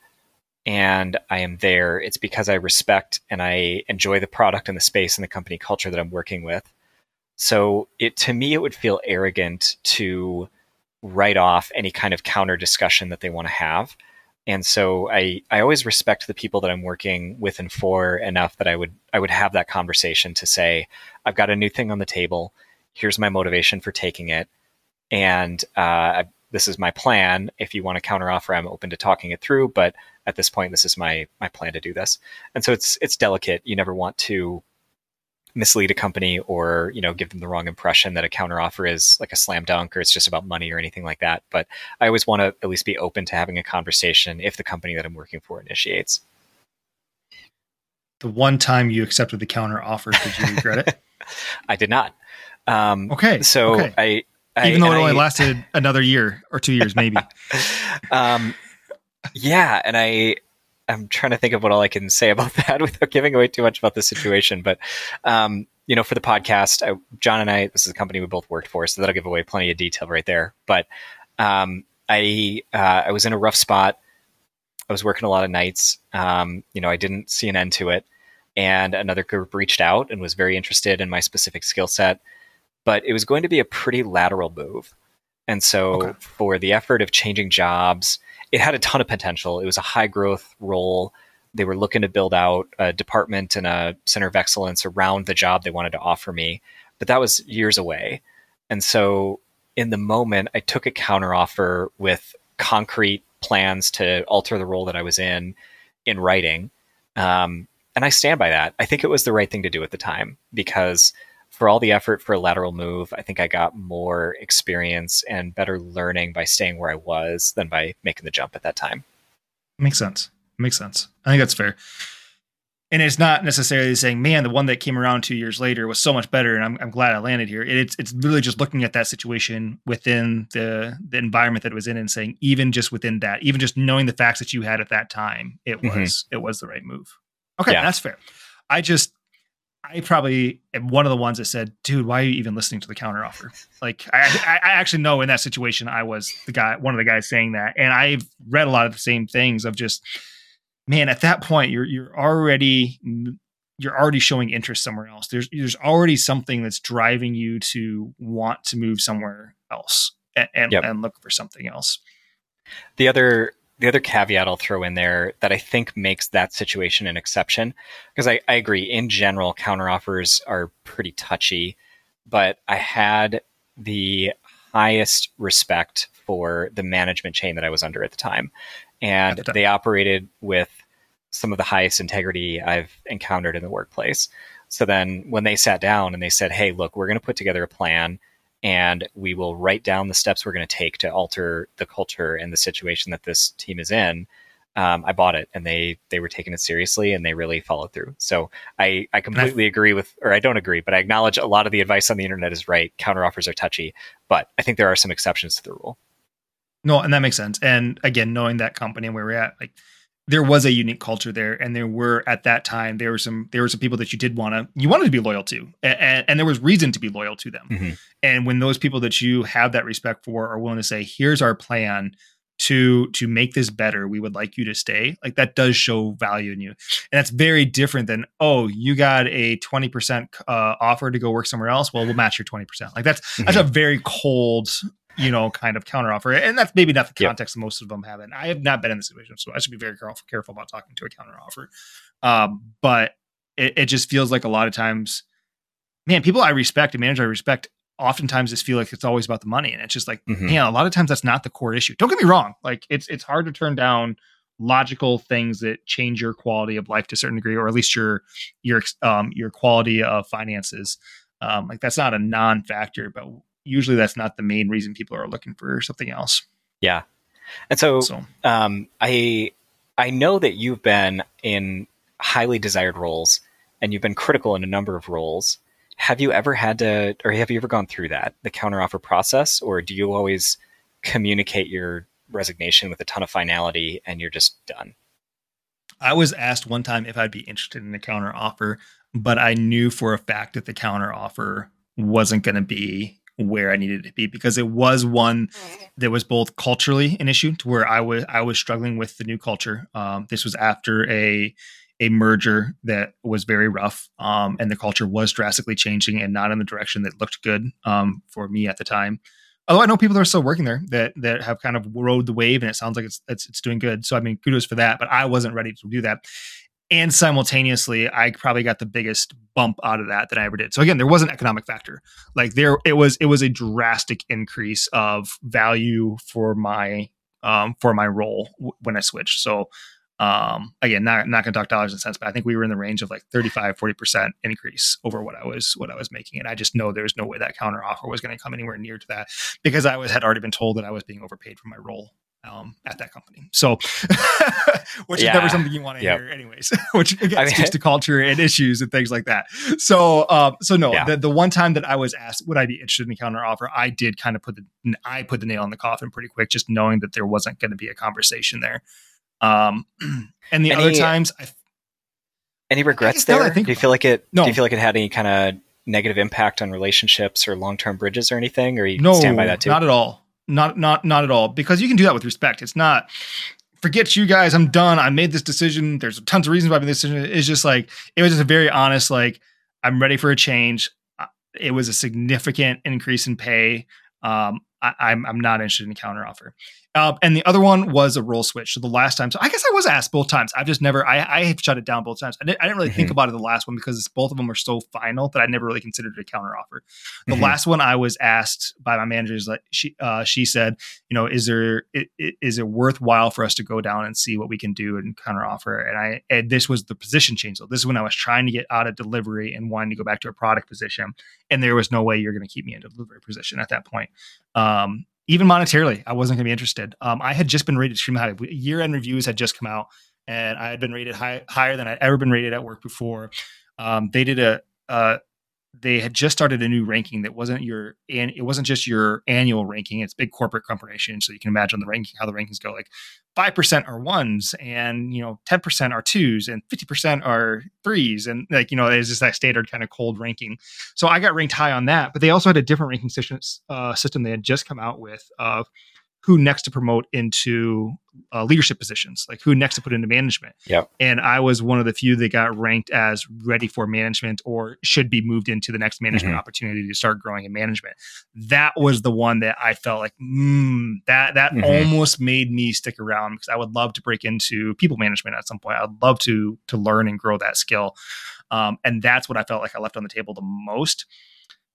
and i am there it's because i respect and i enjoy the product and the space and the company culture that i'm working with so it to me it would feel arrogant to write off any kind of counter discussion that they want to have. and so I I always respect the people that I'm working with and for enough that I would I would have that conversation to say I've got a new thing on the table. Here's my motivation for taking it, and uh, this is my plan. If you want to counteroffer, I'm open to talking it through. But at this point, this is my my plan to do this. And so it's it's delicate. You never want to mislead a company or you know give them the wrong impression that a counteroffer is like a slam dunk or it's just about money or anything like that. But I always want to at least be open to having a conversation if the company that I'm working for initiates. The one time you accepted the counter offer, did you regret it? I did not. Um, okay. So okay. I I, even though it only I, lasted another year or two years, maybe. um, yeah, and I I'm trying to think of what all I can say about that without giving away too much about the situation. But um, you know, for the podcast, I, John and I, this is a company we both worked for, so that'll give away plenty of detail right there. But um, I uh, I was in a rough spot. I was working a lot of nights. Um, you know, I didn't see an end to it, and another group reached out and was very interested in my specific skill set but it was going to be a pretty lateral move. And so okay. for the effort of changing jobs, it had a ton of potential. It was a high growth role. They were looking to build out a department and a center of excellence around the job they wanted to offer me, but that was years away. And so in the moment, I took a counteroffer with concrete plans to alter the role that I was in in writing. Um, and I stand by that. I think it was the right thing to do at the time because for all the effort for a lateral move, I think I got more experience and better learning by staying where I was than by making the jump at that time. Makes sense. Makes sense. I think that's fair. And it's not necessarily saying, man, the one that came around two years later was so much better, and I'm, I'm glad I landed here. It's it's really just looking at that situation within the the environment that it was in, and saying, even just within that, even just knowing the facts that you had at that time, it mm-hmm. was mm-hmm. it was the right move. Okay, yeah. that's fair. I just I probably am one of the ones that said, "Dude, why are you even listening to the counteroffer?" Like, I, I, actually know in that situation, I was the guy, one of the guys saying that, and I've read a lot of the same things of just, man, at that point, you're you're already you're already showing interest somewhere else. There's there's already something that's driving you to want to move somewhere else and and, yep. and look for something else. The other the other caveat I'll throw in there that I think makes that situation an exception, because I, I agree, in general, counteroffers are pretty touchy, but I had the highest respect for the management chain that I was under at the time. And the they operated with some of the highest integrity I've encountered in the workplace. So then when they sat down and they said, hey, look, we're going to put together a plan and we will write down the steps we're going to take to alter the culture and the situation that this team is in. Um, I bought it, and they they were taking it seriously, and they really followed through. So I I completely agree with, or I don't agree, but I acknowledge a lot of the advice on the internet is right. Counteroffers are touchy, but I think there are some exceptions to the rule. No, and that makes sense. And again, knowing that company and where we're at, like there was a unique culture there and there were at that time there were some there were some people that you did want to you wanted to be loyal to and, and, there was reason to be loyal to them. Mm-hmm. and when those people that you have that respect for are willing to say here's our plan to to make this better. We would like you to stay like that does show value in you. And that's very different than oh you got a 20% uh, offer to go work somewhere else? Well we'll match your 20% like that's mm-hmm. that's a very cold you know, kind of counteroffer. And that's maybe not the context yep. most of them have. And I have not been in this situation, so I should be very careful, careful about talking to a counteroffer. Um, but it, it just feels like a lot of times, man, people I respect, a manager I respect, oftentimes just feel like it's always about the money. And it's just like, mm-hmm. man, a lot of times that's not the core issue. Don't get me wrong. Like it's it's hard to turn down logical things that change your quality of life to a certain degree, or at least your your um your quality of finances. Um, like that's not a non-factor, but usually that's not the main reason people are looking for something else. Yeah. And so, so. Um, I I know that you've been in highly desired roles and you've been critical in a number of roles. Have you ever had to, or have you ever gone through that, the counteroffer process, or do you always communicate your resignation with a ton of finality and you're just done? I was asked one time if I'd be interested in a counteroffer, but I knew for a fact that the counteroffer wasn't going to be where I needed to be because it was one that was both culturally an issue to where I was I was struggling with the new culture. Um, this was after a a merger that was very rough, um, and the culture was drastically changing and not in the direction that looked good um, for me at the time. Although I know people that are still working there that that have kind of rode the wave, and it sounds like it's it's, it's doing good. So I mean, kudos for that. But I wasn't ready to do that. And simultaneously, I probably got the biggest bump out of that that I ever did. So again, there was an economic factor. Like there, it was it was a drastic increase of value for my um, for my role w- when I switched. So um, again, not not gonna talk dollars and cents, but I think we were in the range of like 35, 40 percent increase over what I was what I was making, and I just know there's no way that counter offer was going to come anywhere near to that because I was had already been told that I was being overpaid for my role um, at that company. So, which yeah. is never something you want to yep. hear, anyways. which again I mean, speaks to culture and issues and things like that. So, um, so no, yeah. the, the one time that I was asked would I be interested in a counter offer, I did kind of put the I put the nail in the coffin pretty quick, just knowing that there wasn't going to be a conversation there. Um, and the any, other times, I, any regrets there? do you feel like it? No. Do you feel like it had any kind of negative impact on relationships or long term bridges or anything? Or you no, stand by that too? Not at all not not not at all. Because you can do that with respect. It's not forget you guys i'm done. I made this decision. There's tons of reasons why i made this decision. It's just like it was just a very honest like i'm ready for a change. It was a significant increase in pay. Um, I, am I'm, I'm not interested in a counter Uh, and the other one was a role switch. So the last time, so I guess I was asked both times. I've just never, I, I have shut it down both times. I didn't, I didn't really mm-hmm. think about it the last one because both of them were so final that I never really considered it a counter offer. The mm-hmm. last one I was asked by my managers, like she, uh, she said, you know, is there, it, it, is it worthwhile for us to go down and see what we can do and counter offer? And I, and this was the position change. So this is when I was trying to get out of delivery and wanting to go back to a product position. And there was no way you're going to keep me in a delivery position at that point. Um, even monetarily, I wasn't going to be interested. Um, I had just been rated extremely high. Year end reviews had just come out, and I had been rated high, higher than I'd ever been rated at work before. Um, they did a, a they had just started a new ranking that wasn't your and it wasn't just your annual ranking it's big corporate corporation so you can imagine the ranking how the rankings go like 5% are ones and you know 10% are twos and 50% are threes and like you know it's just that standard kind of cold ranking. So i got ranked high on that but they also had a different ranking system, uh, system they had just come out with of who next to promote into uh, leadership positions, like who next to put into management. Yeah. And I was one of the few that got ranked as ready for management or should be moved into the next management mm-hmm. opportunity to start growing in management. That was the one that I felt like, mm, that that mm-hmm. almost made me stick around because I would love to break into people management at some point. I'd love to to learn and grow that skill. Um, and that's what I felt like I left on the table the most.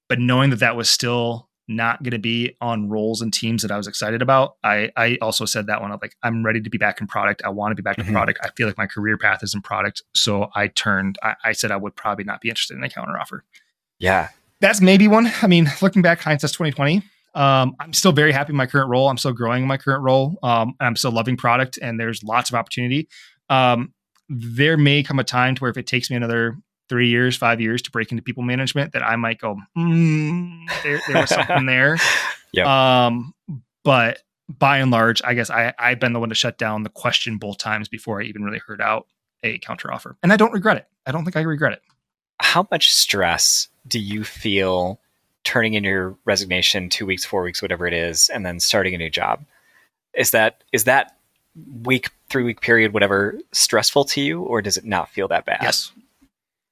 But knowing that that was still not going to be on roles and teams that I was excited about. I, I also said that one. I'm like, I'm ready to be back in product. I want to be back mm-hmm. in product. I feel like my career path is in product. So I turned, I, I said I would probably not be interested in a counter offer. Yeah. That's maybe one. I mean, looking back, hindsight's 2020. Um, I'm still very happy in my current role. I'm still growing in my current role. Um, I'm still loving product and there's lots of opportunity. Um, there may come a time to where if it takes me another three years, five years to break into people management that I might go, mm, there, there was something there. Yeah. Um, but by and large, I guess I, I've been the one to shut down the question both times before I even really heard out a counteroffer. And I don't regret it. I don't think I regret it. How much stress do you feel turning in your resignation two weeks, four weeks, whatever it is, and then starting a new job? Is that is that week, three week period, whatever, stressful to you, or does it not feel that bad? Yes.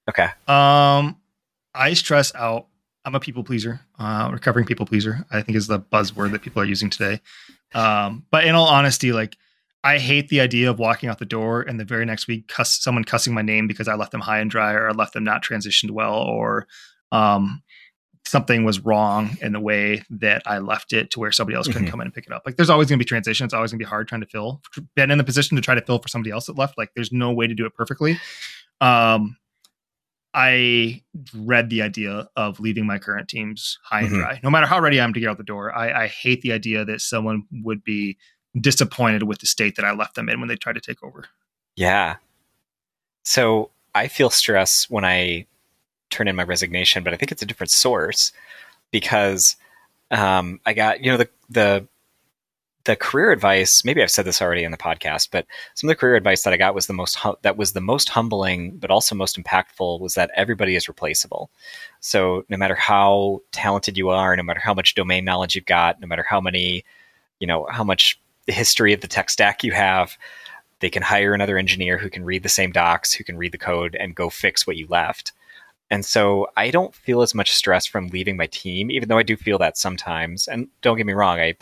Okay. Um, I stress out. I'm a people pleaser, uh, recovering people pleaser. I think is the buzzword that people are using today. Um, but in all honesty, like I hate the idea of walking out the door and the very next week cuss someone cussing my name because I left them high and dry or I left them not transitioned well or um, something was wrong in the way that I left it to where somebody else couldn't mm-hmm. come in and pick it up. Like there's always going to be transition. It's always going to be hard trying to fill. Been in the position to try to fill for somebody else that left. Like there's no way to do it perfectly. Um, I dread the idea of leaving my current teams high and mm-hmm. dry. No matter how ready I am to get out the door, I, I, hate the idea that someone would be disappointed with the state that I left them in when they try to take over. Yeah. So I feel stress when I turn in my resignation, but I think it's a different source because um, I got you know the the the career advice maybe i've said this already in the podcast but some of the career advice that i got was the most that was the most humbling but also most impactful was that everybody is replaceable so no matter how talented you are no matter how much domain knowledge you've got no matter how many you know how much history of the tech stack you have they can hire another engineer who can read the same docs who can read the code and go fix what you left And so I don't feel as much stress from leaving my team, even though I do feel that sometimes. And don't get me wrong, I,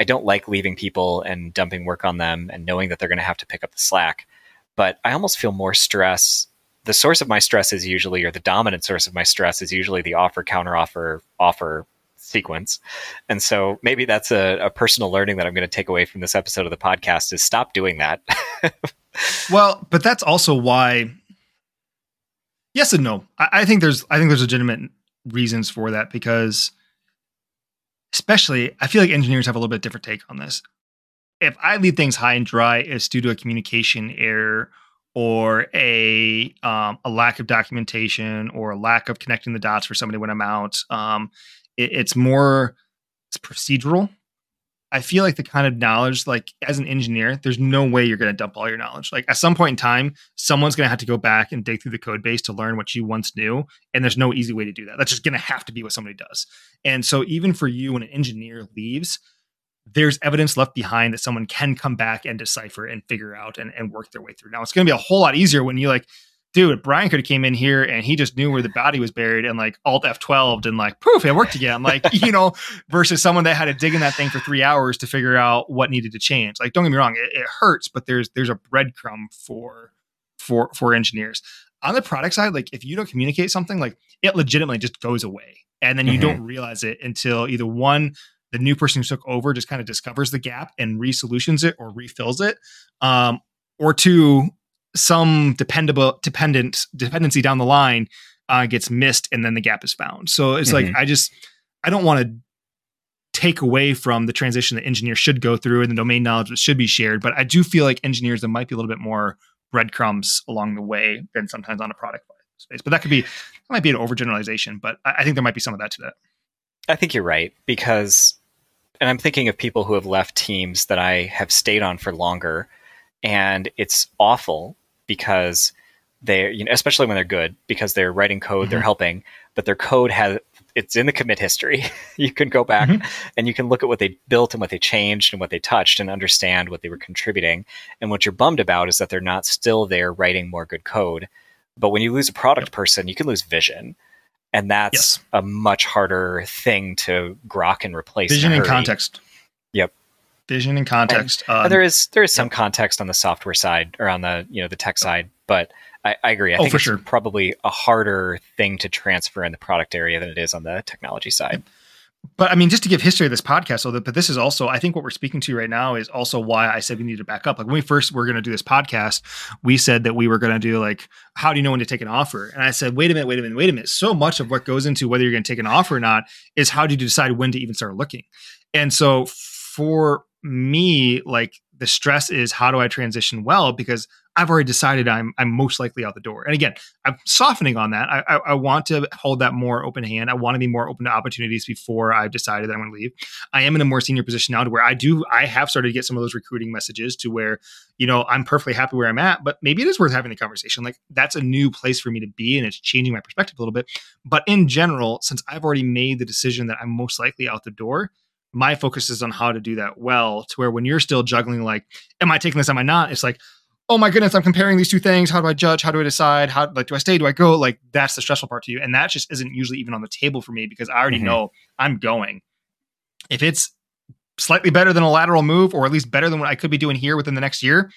I don't like leaving people and dumping work on them and knowing that they're going to have to pick up the slack. But I almost feel more stress. The source of my stress is usually, or the dominant source of my stress is usually the offer, counter offer, offer sequence. And so maybe that's a, a personal learning that I'm going to take away from this episode of the podcast is stop doing that. well, but that's also why yes and no. I, I think there's I think there's legitimate reasons for that because especially I feel like engineers have a little bit different take on this. If I leave things high and dry, it's due to a communication error or a um, a lack of documentation or a lack of connecting the dots for somebody when I'm out. Um, it, it's more it's procedural I feel like the kind of knowledge, like as an engineer, there's no way you're going to dump all your knowledge. Like at some point in time, someone's going to have to go back and dig through the code base to learn what you once knew. And there's no easy way to do that. That's just going to have to be what somebody does. And so even for you, when an engineer leaves, there's evidence left behind that someone can come back and decipher and figure out and, and work their way through. Now it's going to be a whole lot easier when you like dude, Brian could have came in here and he just knew where the body was buried and like alt F12 and like poof, it worked again. Like, you know, versus someone that had to dig in that thing for three hours to figure out what needed to change. Like, don't get me wrong, it, it hurts, but there's there's a breadcrumb for for for engineers. On the product side, like if you don't communicate something, like it legitimately just goes away. And then you mm-hmm. don't realize it until either one, the new person who took over just kind of discovers the gap and resolutions it or refills it. Um, or two, some dependable dependent dependency down the line uh, gets missed and then the gap is found. So it's mm-hmm. like I just I don't want to take away from the transition that engineers should go through and the domain knowledge that should be shared, but I do feel like engineers there might be a little bit more breadcrumbs along the way than sometimes on a product space. But that could be that might be an overgeneralization, but I, I think there might be some of that to that. I think you're right because and I'm thinking of people who have left teams that I have stayed on for longer and it's awful because they're you know especially when they're good because they're writing code mm-hmm. they're helping but their code has it's in the commit history you can go back mm-hmm. and you can look at what they built and what they changed and what they touched and understand what they were contributing and what you're bummed about is that they're not still there writing more good code but when you lose a product yep. person you can lose vision and that's yes. a much harder thing to grok and replace vision and context yep vision and context. And, um, there is there is some yeah. context on the software side or on the you know the tech side, but I, I agree. I oh, think it's sure. probably a harder thing to transfer in the product area than it is on the technology side. But I mean, just to give history of this podcast, so that but this is also I think what we're speaking to right now is also why I said we need to back up. Like when we first were going to do this podcast, we said that we were going to do like how do you know when to take an offer? And I said, wait a minute, wait a minute, wait a minute. So much of what goes into whether you're going to take an offer or not is how do you decide when to even start looking. And so for me, like the stress is how do I transition well? Because I've already decided I'm I'm most likely out the door. And again, I'm softening on that. I, I, I want to hold that more open hand. I want to be more open to opportunities before I've decided that I'm going to leave. I am in a more senior position now to where I do I have started to get some of those recruiting messages to where you know I'm perfectly happy where I'm at, but maybe it is worth having the conversation. Like that's a new place for me to be, and it's changing my perspective a little bit. But in general, since I've already made the decision that I'm most likely out the door, my focus is on how to do that well to where when you're still juggling like am i taking this am i not it's like oh my goodness i'm comparing these two things how do i judge how do i decide how like do i stay do i go like that's the stressful part to you and that just isn't usually even on the table for me because i already mm-hmm. know i'm going if it's slightly better than a lateral move or at least better than what i could be doing here within the next year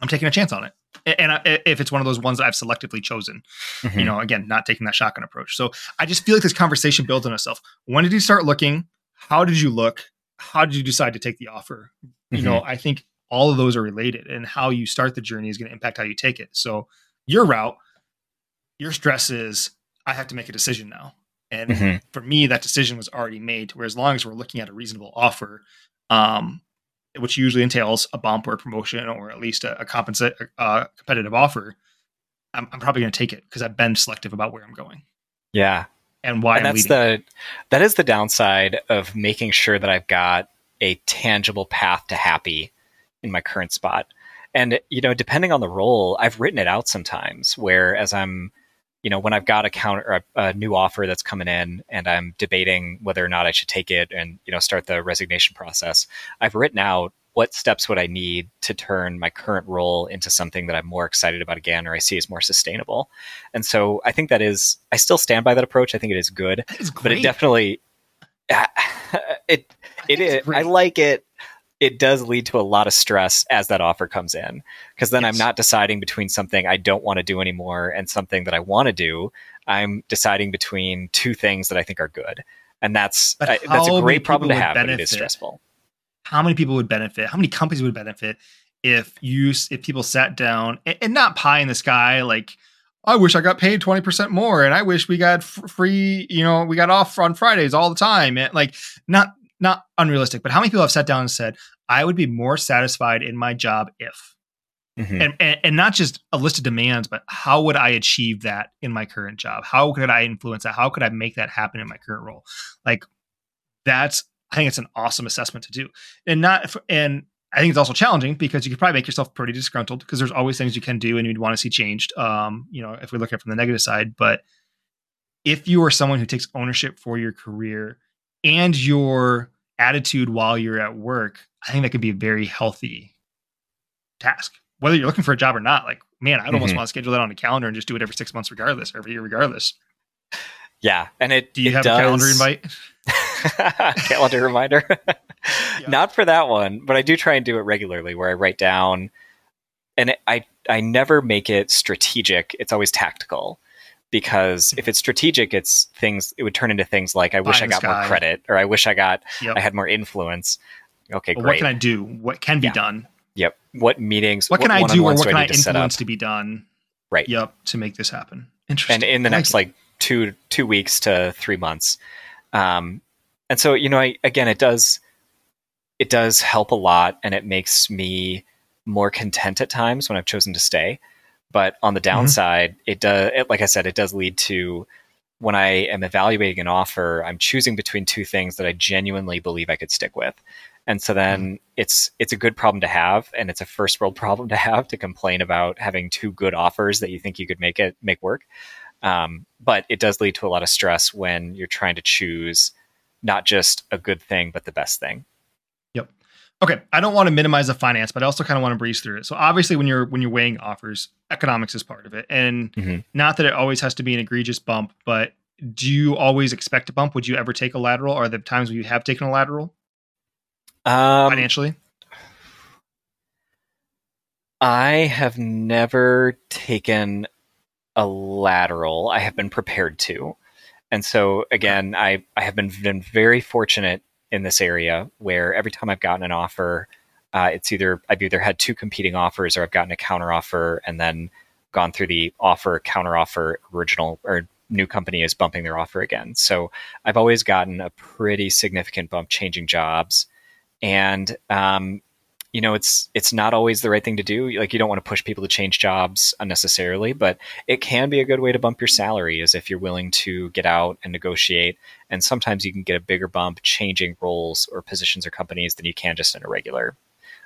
i'm taking a chance on it and I, if it's one of those ones that I've selectively chosen, mm-hmm. you know, again, not taking that shotgun approach. So I just feel like this conversation builds on itself. When did you start looking? How did you look? How did you decide to take the offer? Mm-hmm. You know, mm-hmm. I think all of those are related, and how you start the journey is going to impact how you take it. So, your route, your stress is I have to make a decision now. And mm-hmm. for me, that decision was already made. Where as long as we're looking at a reasonable offer, um, which usually entails a bump or a promotion or at least a, a uh, competitive offer, I'm, I'm probably going to take it because I've been selective about where I'm going. Yeah, and why and I'm that's the that is the downside of making sure that I've got a tangible path to happy in my current spot. And you know, depending on the role, I've written it out sometimes where as I'm you know, when I've got a counter a, a new offer that's coming in and I'm debating whether or not I should take it and, you know, start the resignation process, I've written out what steps would I need to turn my current role into something that I'm more excited about again, or I see as more sustainable? And so I think that is, I still stand by that approach. I think it is good, but it definitely, it, it is, I like it. It does lead to a lot of stress as that offer comes in because then yes. I'm not deciding between something I don't want to do anymore and something that I want to do. I'm deciding between two things that I think are good. And that's, I, that's a great problem to have, benefit? but it is stressful how many people would benefit? How many companies would benefit if you if people sat down and, and not pie in the sky like I wish I got paid 20% more and I wish we got free, you know, we got off on Fridays all the time. And like not not unrealistic, but how many people have sat down and said, I would be more satisfied in my job if mm-hmm. and, and and not just a list of demands, but how would I achieve that in my current job? How could I influence that? How could I make that happen in my current role? Like that's I think it's an awesome assessment to do. And not and I think it's also challenging because you could probably make yourself pretty disgruntled because there's always things you can do and you'd want to see changed. Um, you know, if we look at it from the negative side, but if you are someone who takes ownership for your career and your attitude while you're at work, I think that could be a very healthy task. Whether you're looking for a job or not, like, man, I'd almost mm-hmm. want to schedule that on a calendar and just do it every six months regardless, every year regardless. Yeah. And it do you it have does... a calendar invite? calendar reminder. yeah. Not for that one, but I do try and do it regularly where I write down and it, I I never make it strategic. It's always tactical. Because if it's strategic, it's things it would turn into things like I wish I got more credit or I wish I got yep. I had more influence. Okay, great. What can I do? What can be yeah. done? Yep. What meetings? What can what I do or what can I, I influence to, to, be done? Right. Yep. To make this happen. Interesting. And in the next like two two weeks to three months, um, and so you know I, again it does it does help a lot and it makes me more content at times when i've chosen to stay but on the mm-hmm. downside mm-hmm. it does it, like i said it does lead to when i am evaluating an offer i'm choosing between two things that i genuinely believe i could stick with and so then mm-hmm. it's it's a good problem to have and it's a first world problem to have to complain about having two good offers that you think you could make it make work um, but it does lead to a lot of stress when you're trying to choose not just a good thing, but the best thing. Yep. Okay. I don't want to minimize the finance, but I also kind of want to breeze through it. So obviously when you're when you're weighing offers, economics is part of it. And mm-hmm. not that it always has to be an egregious bump, but do you always expect a bump? Would you ever take a lateral? Are there times when you have taken a lateral? Um, financially? I have never taken a lateral. I have been prepared to. And so again, I, I have been, been very fortunate in this area where every time I've gotten an offer, uh, it's either I've either had two competing offers or I've gotten a counter offer and then gone through the offer, counter offer, original or new company is bumping their offer again. So I've always gotten a pretty significant bump changing jobs. And um, you know it's it's not always the right thing to do. Like you don't want to push people to change jobs unnecessarily but it can be a good way to bump your salary is if you're willing to get out and negotiate. And sometimes you can get a bigger bump changing roles or positions or companies than you can just in a regular.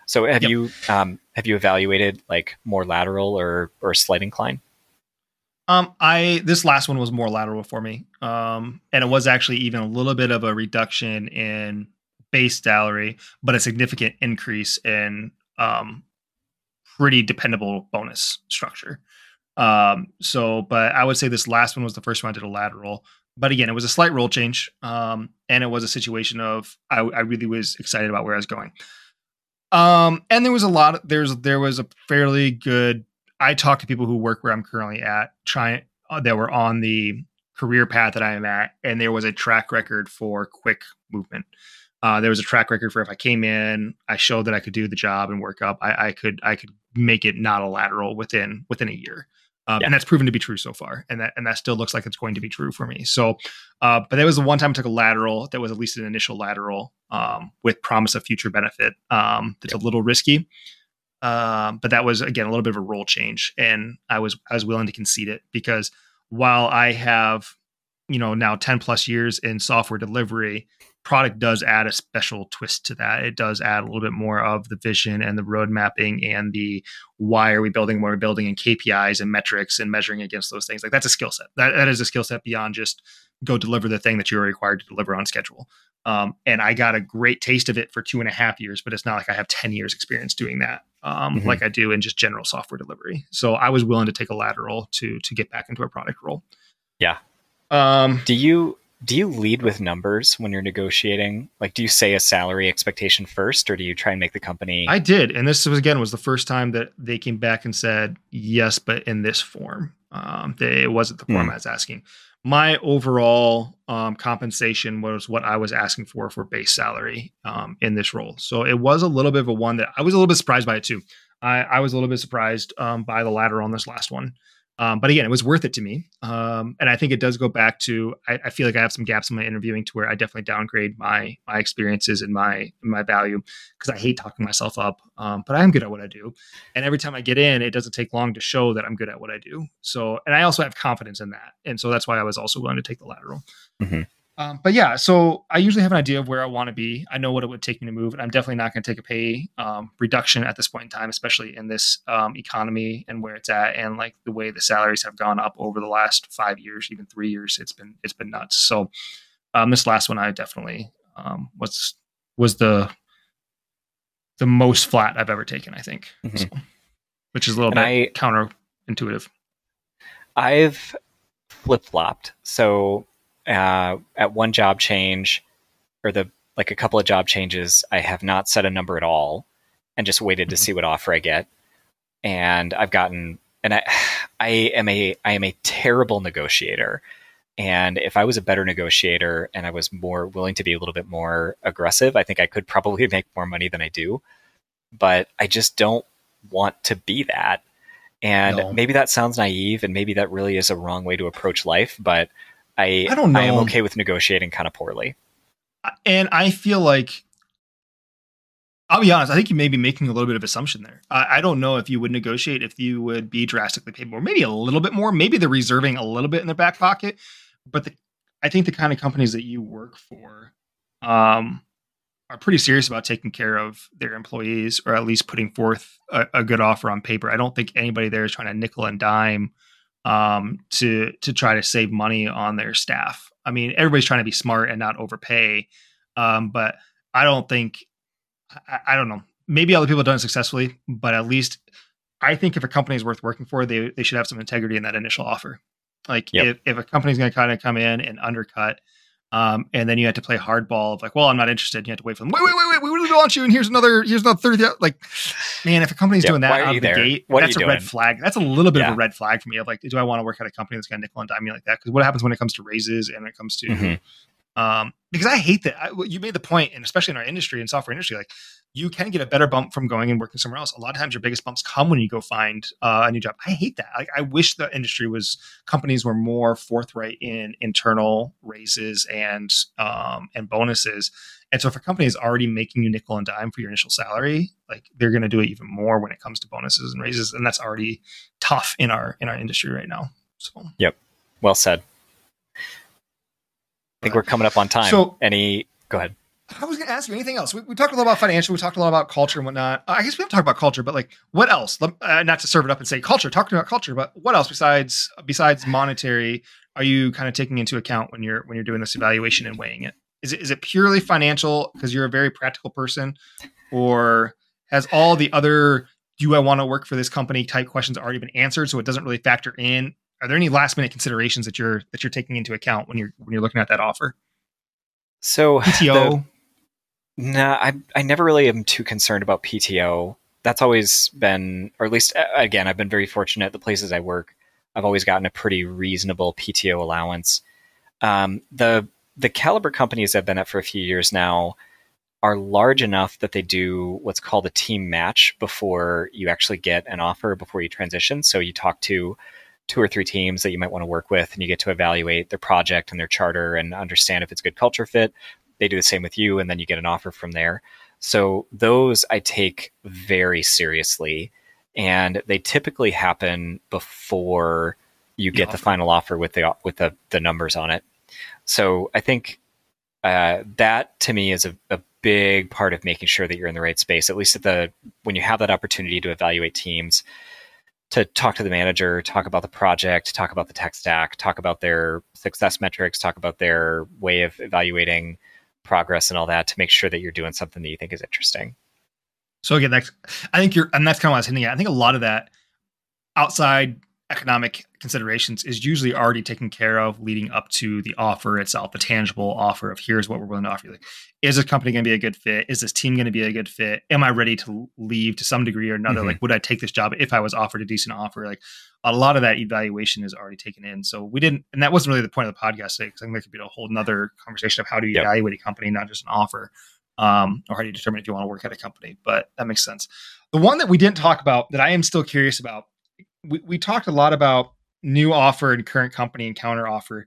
So have yep. you um, have you evaluated like more lateral or or slight incline? Um, I this last one was more lateral for me, um, and it was actually even a little bit of a reduction in base salary, but a significant increase in um, pretty dependable bonus structure. Um, so, but I would say this last one was the first one I did a lateral. But again, it was a slight role change, um, and it was a situation of I, I really was excited about where I was going. Um, and there was a lot. Of, there's there was a fairly good. I talked to people who work where I'm currently at, trying uh, that were on the career path that I am at, and there was a track record for quick movement. Uh, there was a track record for if I came in, I showed that I could do the job and work up. I, I could I could make it not a lateral within within a year, um, yeah. and that's proven to be true so far. And that and that still looks like it's going to be true for me. So, uh, but that was the one time I took a lateral that was at least an initial lateral um, with promise of future benefit. Um, that's yep. a little risky, um, but that was again a little bit of a role change, and I was I was willing to concede it because while I have you know now 10 plus years in software delivery product does add a special twist to that. It does add a little bit more of the vision and the road mapping and the why are we building what we're building and kpis and metrics and measuring against those things. Like that's a skill set. That, that is a skill set beyond just go deliver the thing that you're required to deliver on schedule. Um, and i got a great taste of it for two and a half years but it's not like i have 10 years experience doing that um, mm-hmm. like i do in just general software delivery. So i was willing to take a lateral to to get back into a product role. Yeah. Um, do you do you lead with numbers when you're negotiating? Like, do you say a salary expectation first, or do you try and make the company? I did, and this was again was the first time that they came back and said yes, but in this form. Um, they, it wasn't the form mm. I was asking. My overall um, compensation was what I was asking for for base salary um, in this role. So it was a little bit of a one that I was a little bit surprised by it too. I, I was a little bit surprised um, by the ladder on this last one. Um, but again, it was worth it to me. Um, and I think it does go back to I, I, feel like I have some gaps in my interviewing to where I definitely downgrade my my experiences and my my value because I hate talking myself up. Um, but I am good at what I do, and every time I get in, it doesn't take long to show that I'm good at what I do. So, and I also have confidence in that, and so that's why I was also willing to take the lateral. Mm-hmm. Um, but yeah, so I usually have an idea of where I want to be. I know what it would take me to move, and I'm definitely not going to take a pay um, reduction at this point in time, especially in this um, economy and where it's at, and like the way the salaries have gone up over the last five years, even three years. It's been it's been nuts. So um, this last one, I definitely um, was was the the most flat I've ever taken. I think, mm-hmm. so, which is a little and bit I, counterintuitive. I've flip flopped. So uh, at one job change or the like a couple of job changes, I have not set a number at all and just waited mm-hmm. to see what offer I get. And I've gotten and I I am a I am a terrible negotiator. And if I was a better negotiator and I was more willing to be a little bit more aggressive, I think I could probably make more money than I do. But I just don't want to be that. And no. maybe that sounds naive and maybe that really is a wrong way to approach life, but I I don't know. I am okay with negotiating kind of poorly. And I feel like I'll be honest. I think you may be making a little bit of assumption there. I, I, don't know if you would negotiate if you would be drastically paid more, maybe a little bit more. Maybe they're reserving a little bit in their back pocket. But the, I think the kind of companies that you work for um, are pretty serious about taking care of their employees, or at least putting forth a, a good offer on paper. I don't think anybody there is trying to nickel and dime um, to to try to save money on their staff. I mean, everybody's trying to be smart and not overpay, um, but I don't think I, I, don't know. Maybe other people have done it successfully, but at least I think if a company is worth working for, they they should have some integrity in that initial offer. Like yep. if if a company's going to kind of come in and undercut um, and then you had to play hardball of like, well, I'm not interested. You had to wait for them. Wait, wait, wait, wait. We really want you. And here's another, here's another 30. Like, man, if a company's yeah, doing that out of the there? gate, what that's a doing? red flag. That's a little bit yeah. of a red flag for me of like, do I want to work at a company that's going to nickel and dime me like that? Because what happens when it comes to raises and it comes to, mm-hmm. um, because I hate that. I, you made the point, and especially in our industry and software industry, like you can get a better bump from going and working somewhere else. A lot of times, your biggest bumps come when you go find uh, a new job. I hate that. Like, I wish the industry was companies were more forthright in internal raises and um, and bonuses. And so, if a company is already making you nickel and dime for your initial salary, like they're going to do it even more when it comes to bonuses and raises, and that's already tough in our in our industry right now. So, yep, well said. I think we're coming up on time. So, any go ahead. I was going to ask you anything else. We, we, talked a lot about financial. We talked a lot about culture and whatnot. I guess we have to talk about culture, but like, what else? Uh, not to serve it up and say culture. Talking about culture, but what else besides besides monetary are you kind of taking into account when you're when you're doing this evaluation and weighing it? Is it is it purely financial because you're a very practical person, or has all the other do I want to work for this company type questions already been answered, so it doesn't really factor in? Are there any last minute considerations that you're that you're taking into account when you're when you're looking at that offer? So PTO. No, nah, I I never really am too concerned about PTO. That's always been, or at least again, I've been very fortunate. The places I work, I've always gotten a pretty reasonable PTO allowance. Um, the the caliber companies I've been at for a few years now are large enough that they do what's called a team match before you actually get an offer before you transition. So you talk to two or three teams that you might want to work with and you get to evaluate their project and their charter and understand if it's good culture fit they do the same with you, and then you get an offer from there. So those I take very seriously, and they typically happen before you get the, the final offer with the with the, the numbers on it. So I think uh, that to me is a, a big part of making sure that you're in the right space. At least at the when you have that opportunity to evaluate teams, to talk to the manager, talk about the project, talk about the tech stack, talk about their success metrics, talk about their way of evaluating progress and all that to make sure that you're doing something that you think is interesting. So again, that's I think you're, and that's kind of what I was hinting at. I think a lot of that outside economic considerations is usually already taken care of leading up to the offer itself, the tangible offer of here's what we're willing to offer you. Like, is this company going to be a good fit? Is this team going to be a good fit? Am I ready to leave to some degree or another? Mm-hmm. Like, would I take this job if I was offered a decent offer? Like, a lot of that evaluation is already taken in. So we didn't, and that wasn't really the point of the podcast today, because I think that could be a whole nother conversation of how do you yep. evaluate a company, not just an offer, um, or how do you determine if you want to work at a company. But that makes sense. The one that we didn't talk about that I am still curious about we, we talked a lot about new offer and current company and counter offer.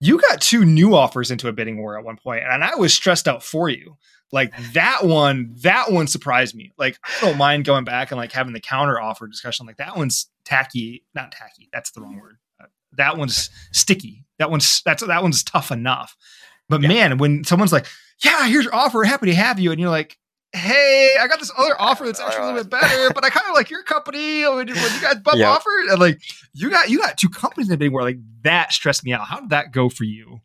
You got two new offers into a bidding war at one point, and I was stressed out for you. Like that one, that one surprised me. Like I don't mind going back and like having the counter offer discussion. Like that one's tacky, not tacky. That's the wrong word. Uh, that one's sticky. That one's that's that one's tough enough. But yeah. man, when someone's like, "Yeah, here's your offer. Happy to have you," and you're like, hey, I got this other offer that's actually a little bit better, but I kind of like your company. When you guys bump yep. offer, and like you got you got two companies in the big where like that stressed me out. How did that go for you?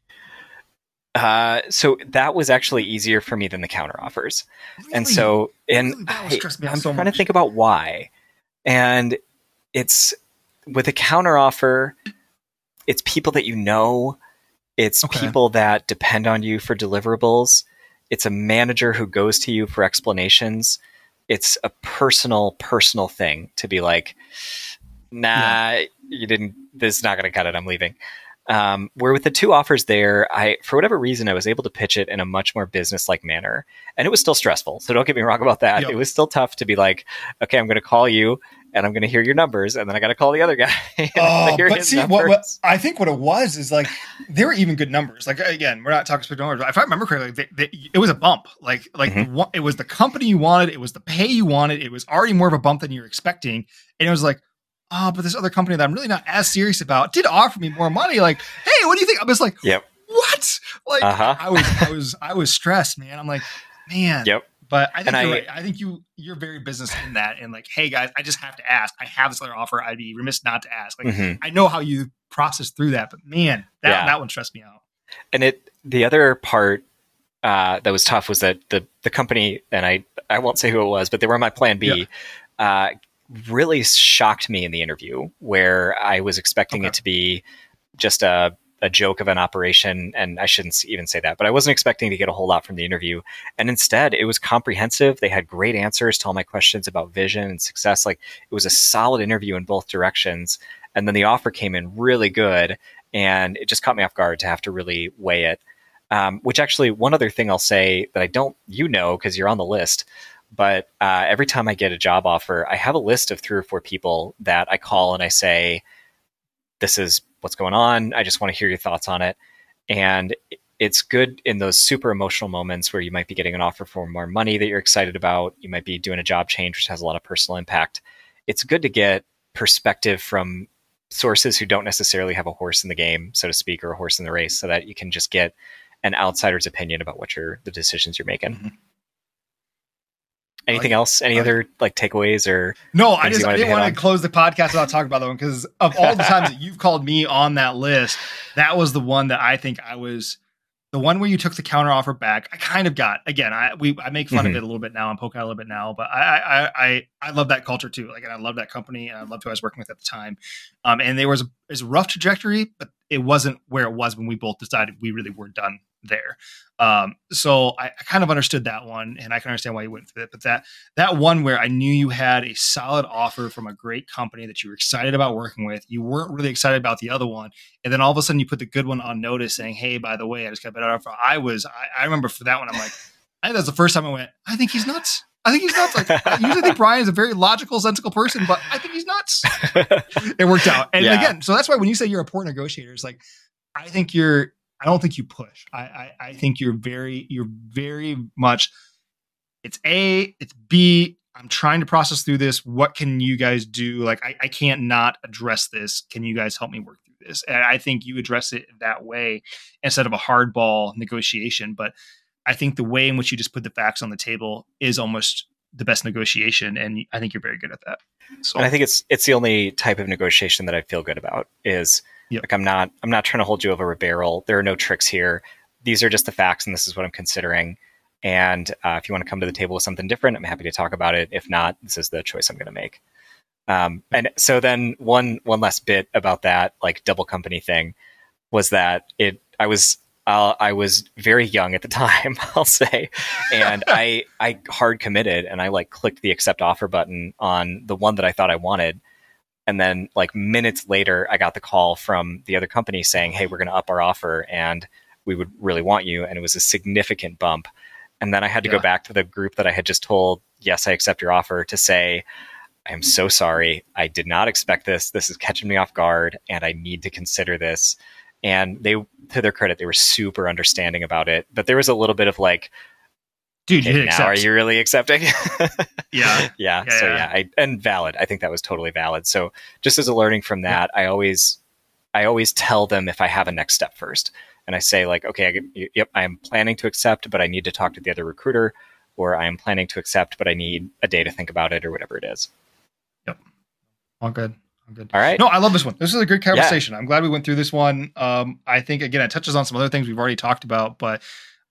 Uh, so that was actually easier for me than the counter offers, really? and so and really? I, am so trying much. to think about why, and it's with a counter offer, it's people that you know, it's okay. people that depend on you for deliverables it's a manager who goes to you for explanations. It's a personal, personal thing to be like, nah, yeah. you didn't, this is not going to cut it. I'm leaving. Um, where with the two offers there, I for whatever reason I was able to pitch it in a much more business like manner, and it was still stressful. So don't get me wrong about that. Yep. It was still tough to be like, okay, I'm going to call you, and I'm going to hear your numbers, and then I got to call the other guy. Oh, but see, what, what, I think what it was is like they were even good numbers. Like again, we're not talking specific numbers, but if I remember correctly, they, they, it was a bump. Like like mm-hmm. it was the company you wanted, it was the pay you wanted, it was already more of a bump than you were expecting, and it was like oh, but this other company that I'm really not as serious about did offer me more money. Like, hey, what do you think? I was like, yep. What? Like, uh-huh. I was, I was, I was stressed, man. I'm like, man. Yep. But I think you're I, right. I think you you're very business in that, and like, hey guys, I just have to ask. I have this other offer. I'd be remiss not to ask. Like, mm-hmm. I know how you process through that, but man, that yeah. that one stressed me out. And it the other part uh, that was tough was that the the company, and I I won't say who it was, but they were my plan B. Uh, really shocked me in the interview where I was expecting okay. it to be just a, a joke of an operation. And I shouldn't even say that, but I wasn't expecting to get a whole lot from the interview. And instead, it was comprehensive. They had great answers to all my questions about vision and success. Like it was a solid interview in both directions. And then the offer came in really good. And it just caught me off guard to have to really weigh it. Um, which actually, one other thing I'll say that I don't, you know, because you're on the list, but uh, every time I get a job offer, I have a list of three or four people that I call and I say, This is what's going on. I just want to hear your thoughts on it. And it's good in those super emotional moments where you might be getting an offer for more money that you're excited about. You might be doing a job change, which has a lot of personal impact. It's good to get perspective from sources who don't necessarily have a horse in the game, so to speak, or a horse in the race, so that you can just get an outsider's opinion about what you're the decisions you're making. Mm-hmm. Anything like, else? Any uh, other like takeaways or no? I just I didn't want to close the podcast without talking about that one because of all the times that you've called me on that list, that was the one that I think I was the one where you took the counter offer back. I kind of got again. I we I make fun mm-hmm. of it a little bit now and poke out a little bit now, but I I I I love that culture too. Like, and I love that company and I loved who I was working with at the time. Um, and there was a, was a rough trajectory, but it wasn't where it was when we both decided we really were done there. Um, so I, I, kind of understood that one, and I can understand why you went through it. But that that one where I knew you had a solid offer from a great company that you were excited about working with, you weren't really excited about the other one, and then all of a sudden you put the good one on notice, saying, "Hey, by the way, I just got a better offer." I was, I, I remember for that one, I'm like, I think that's the first time I went. I think he's nuts. I think he's nuts. Like I usually think Brian is a very logical, sensible person, but I think he's nuts. it worked out, and yeah. again, so that's why when you say you're a poor negotiator, it's like I think you're I don't think you push. I, I, I think you're very you're very much. It's A. It's B. I'm trying to process through this. What can you guys do? Like I, I can't not address this. Can you guys help me work through this. And I think you address it that way instead of a hardball negotiation. But I think the way in which you just put the facts on the table is almost the best negotiation, and I think you're very good at that. So and I think it's it's the only type of negotiation that I feel good about is yep. like I'm not I'm not trying to hold you over a barrel. There are no tricks here. These are just the facts, and this is what I'm considering. And uh, if you want to come to the table with something different, I'm happy to talk about it. If not, this is the choice I'm going to make. Um, and so then one one last bit about that like double company thing was that it I was uh, I was very young at the time, I'll say, and I I hard committed and I like clicked the accept offer button on the one that I thought I wanted, and then like minutes later, I got the call from the other company saying, "Hey, we're going to up our offer and we would really want you," and it was a significant bump. And then I had to yeah. go back to the group that I had just told, "Yes, I accept your offer," to say. I am so sorry. I did not expect this. This is catching me off guard, and I need to consider this and they to their credit they were super understanding about it but there was a little bit of like dude hey, now are you really accepting yeah. yeah yeah so yeah, yeah I, and valid i think that was totally valid so just as a learning from that yeah. i always i always tell them if i have a next step first and i say like okay I, yep i am planning to accept but i need to talk to the other recruiter or i am planning to accept but i need a day to think about it or whatever it is yep all good good. All right. No, I love this one. This is a great conversation. Yeah. I'm glad we went through this one. Um, I think again, it touches on some other things we've already talked about, but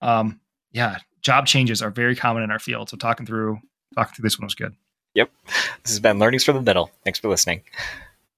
um, yeah, job changes are very common in our field. So talking through talking through this one was good. Yep. This has been Learnings from the Middle. Thanks for listening.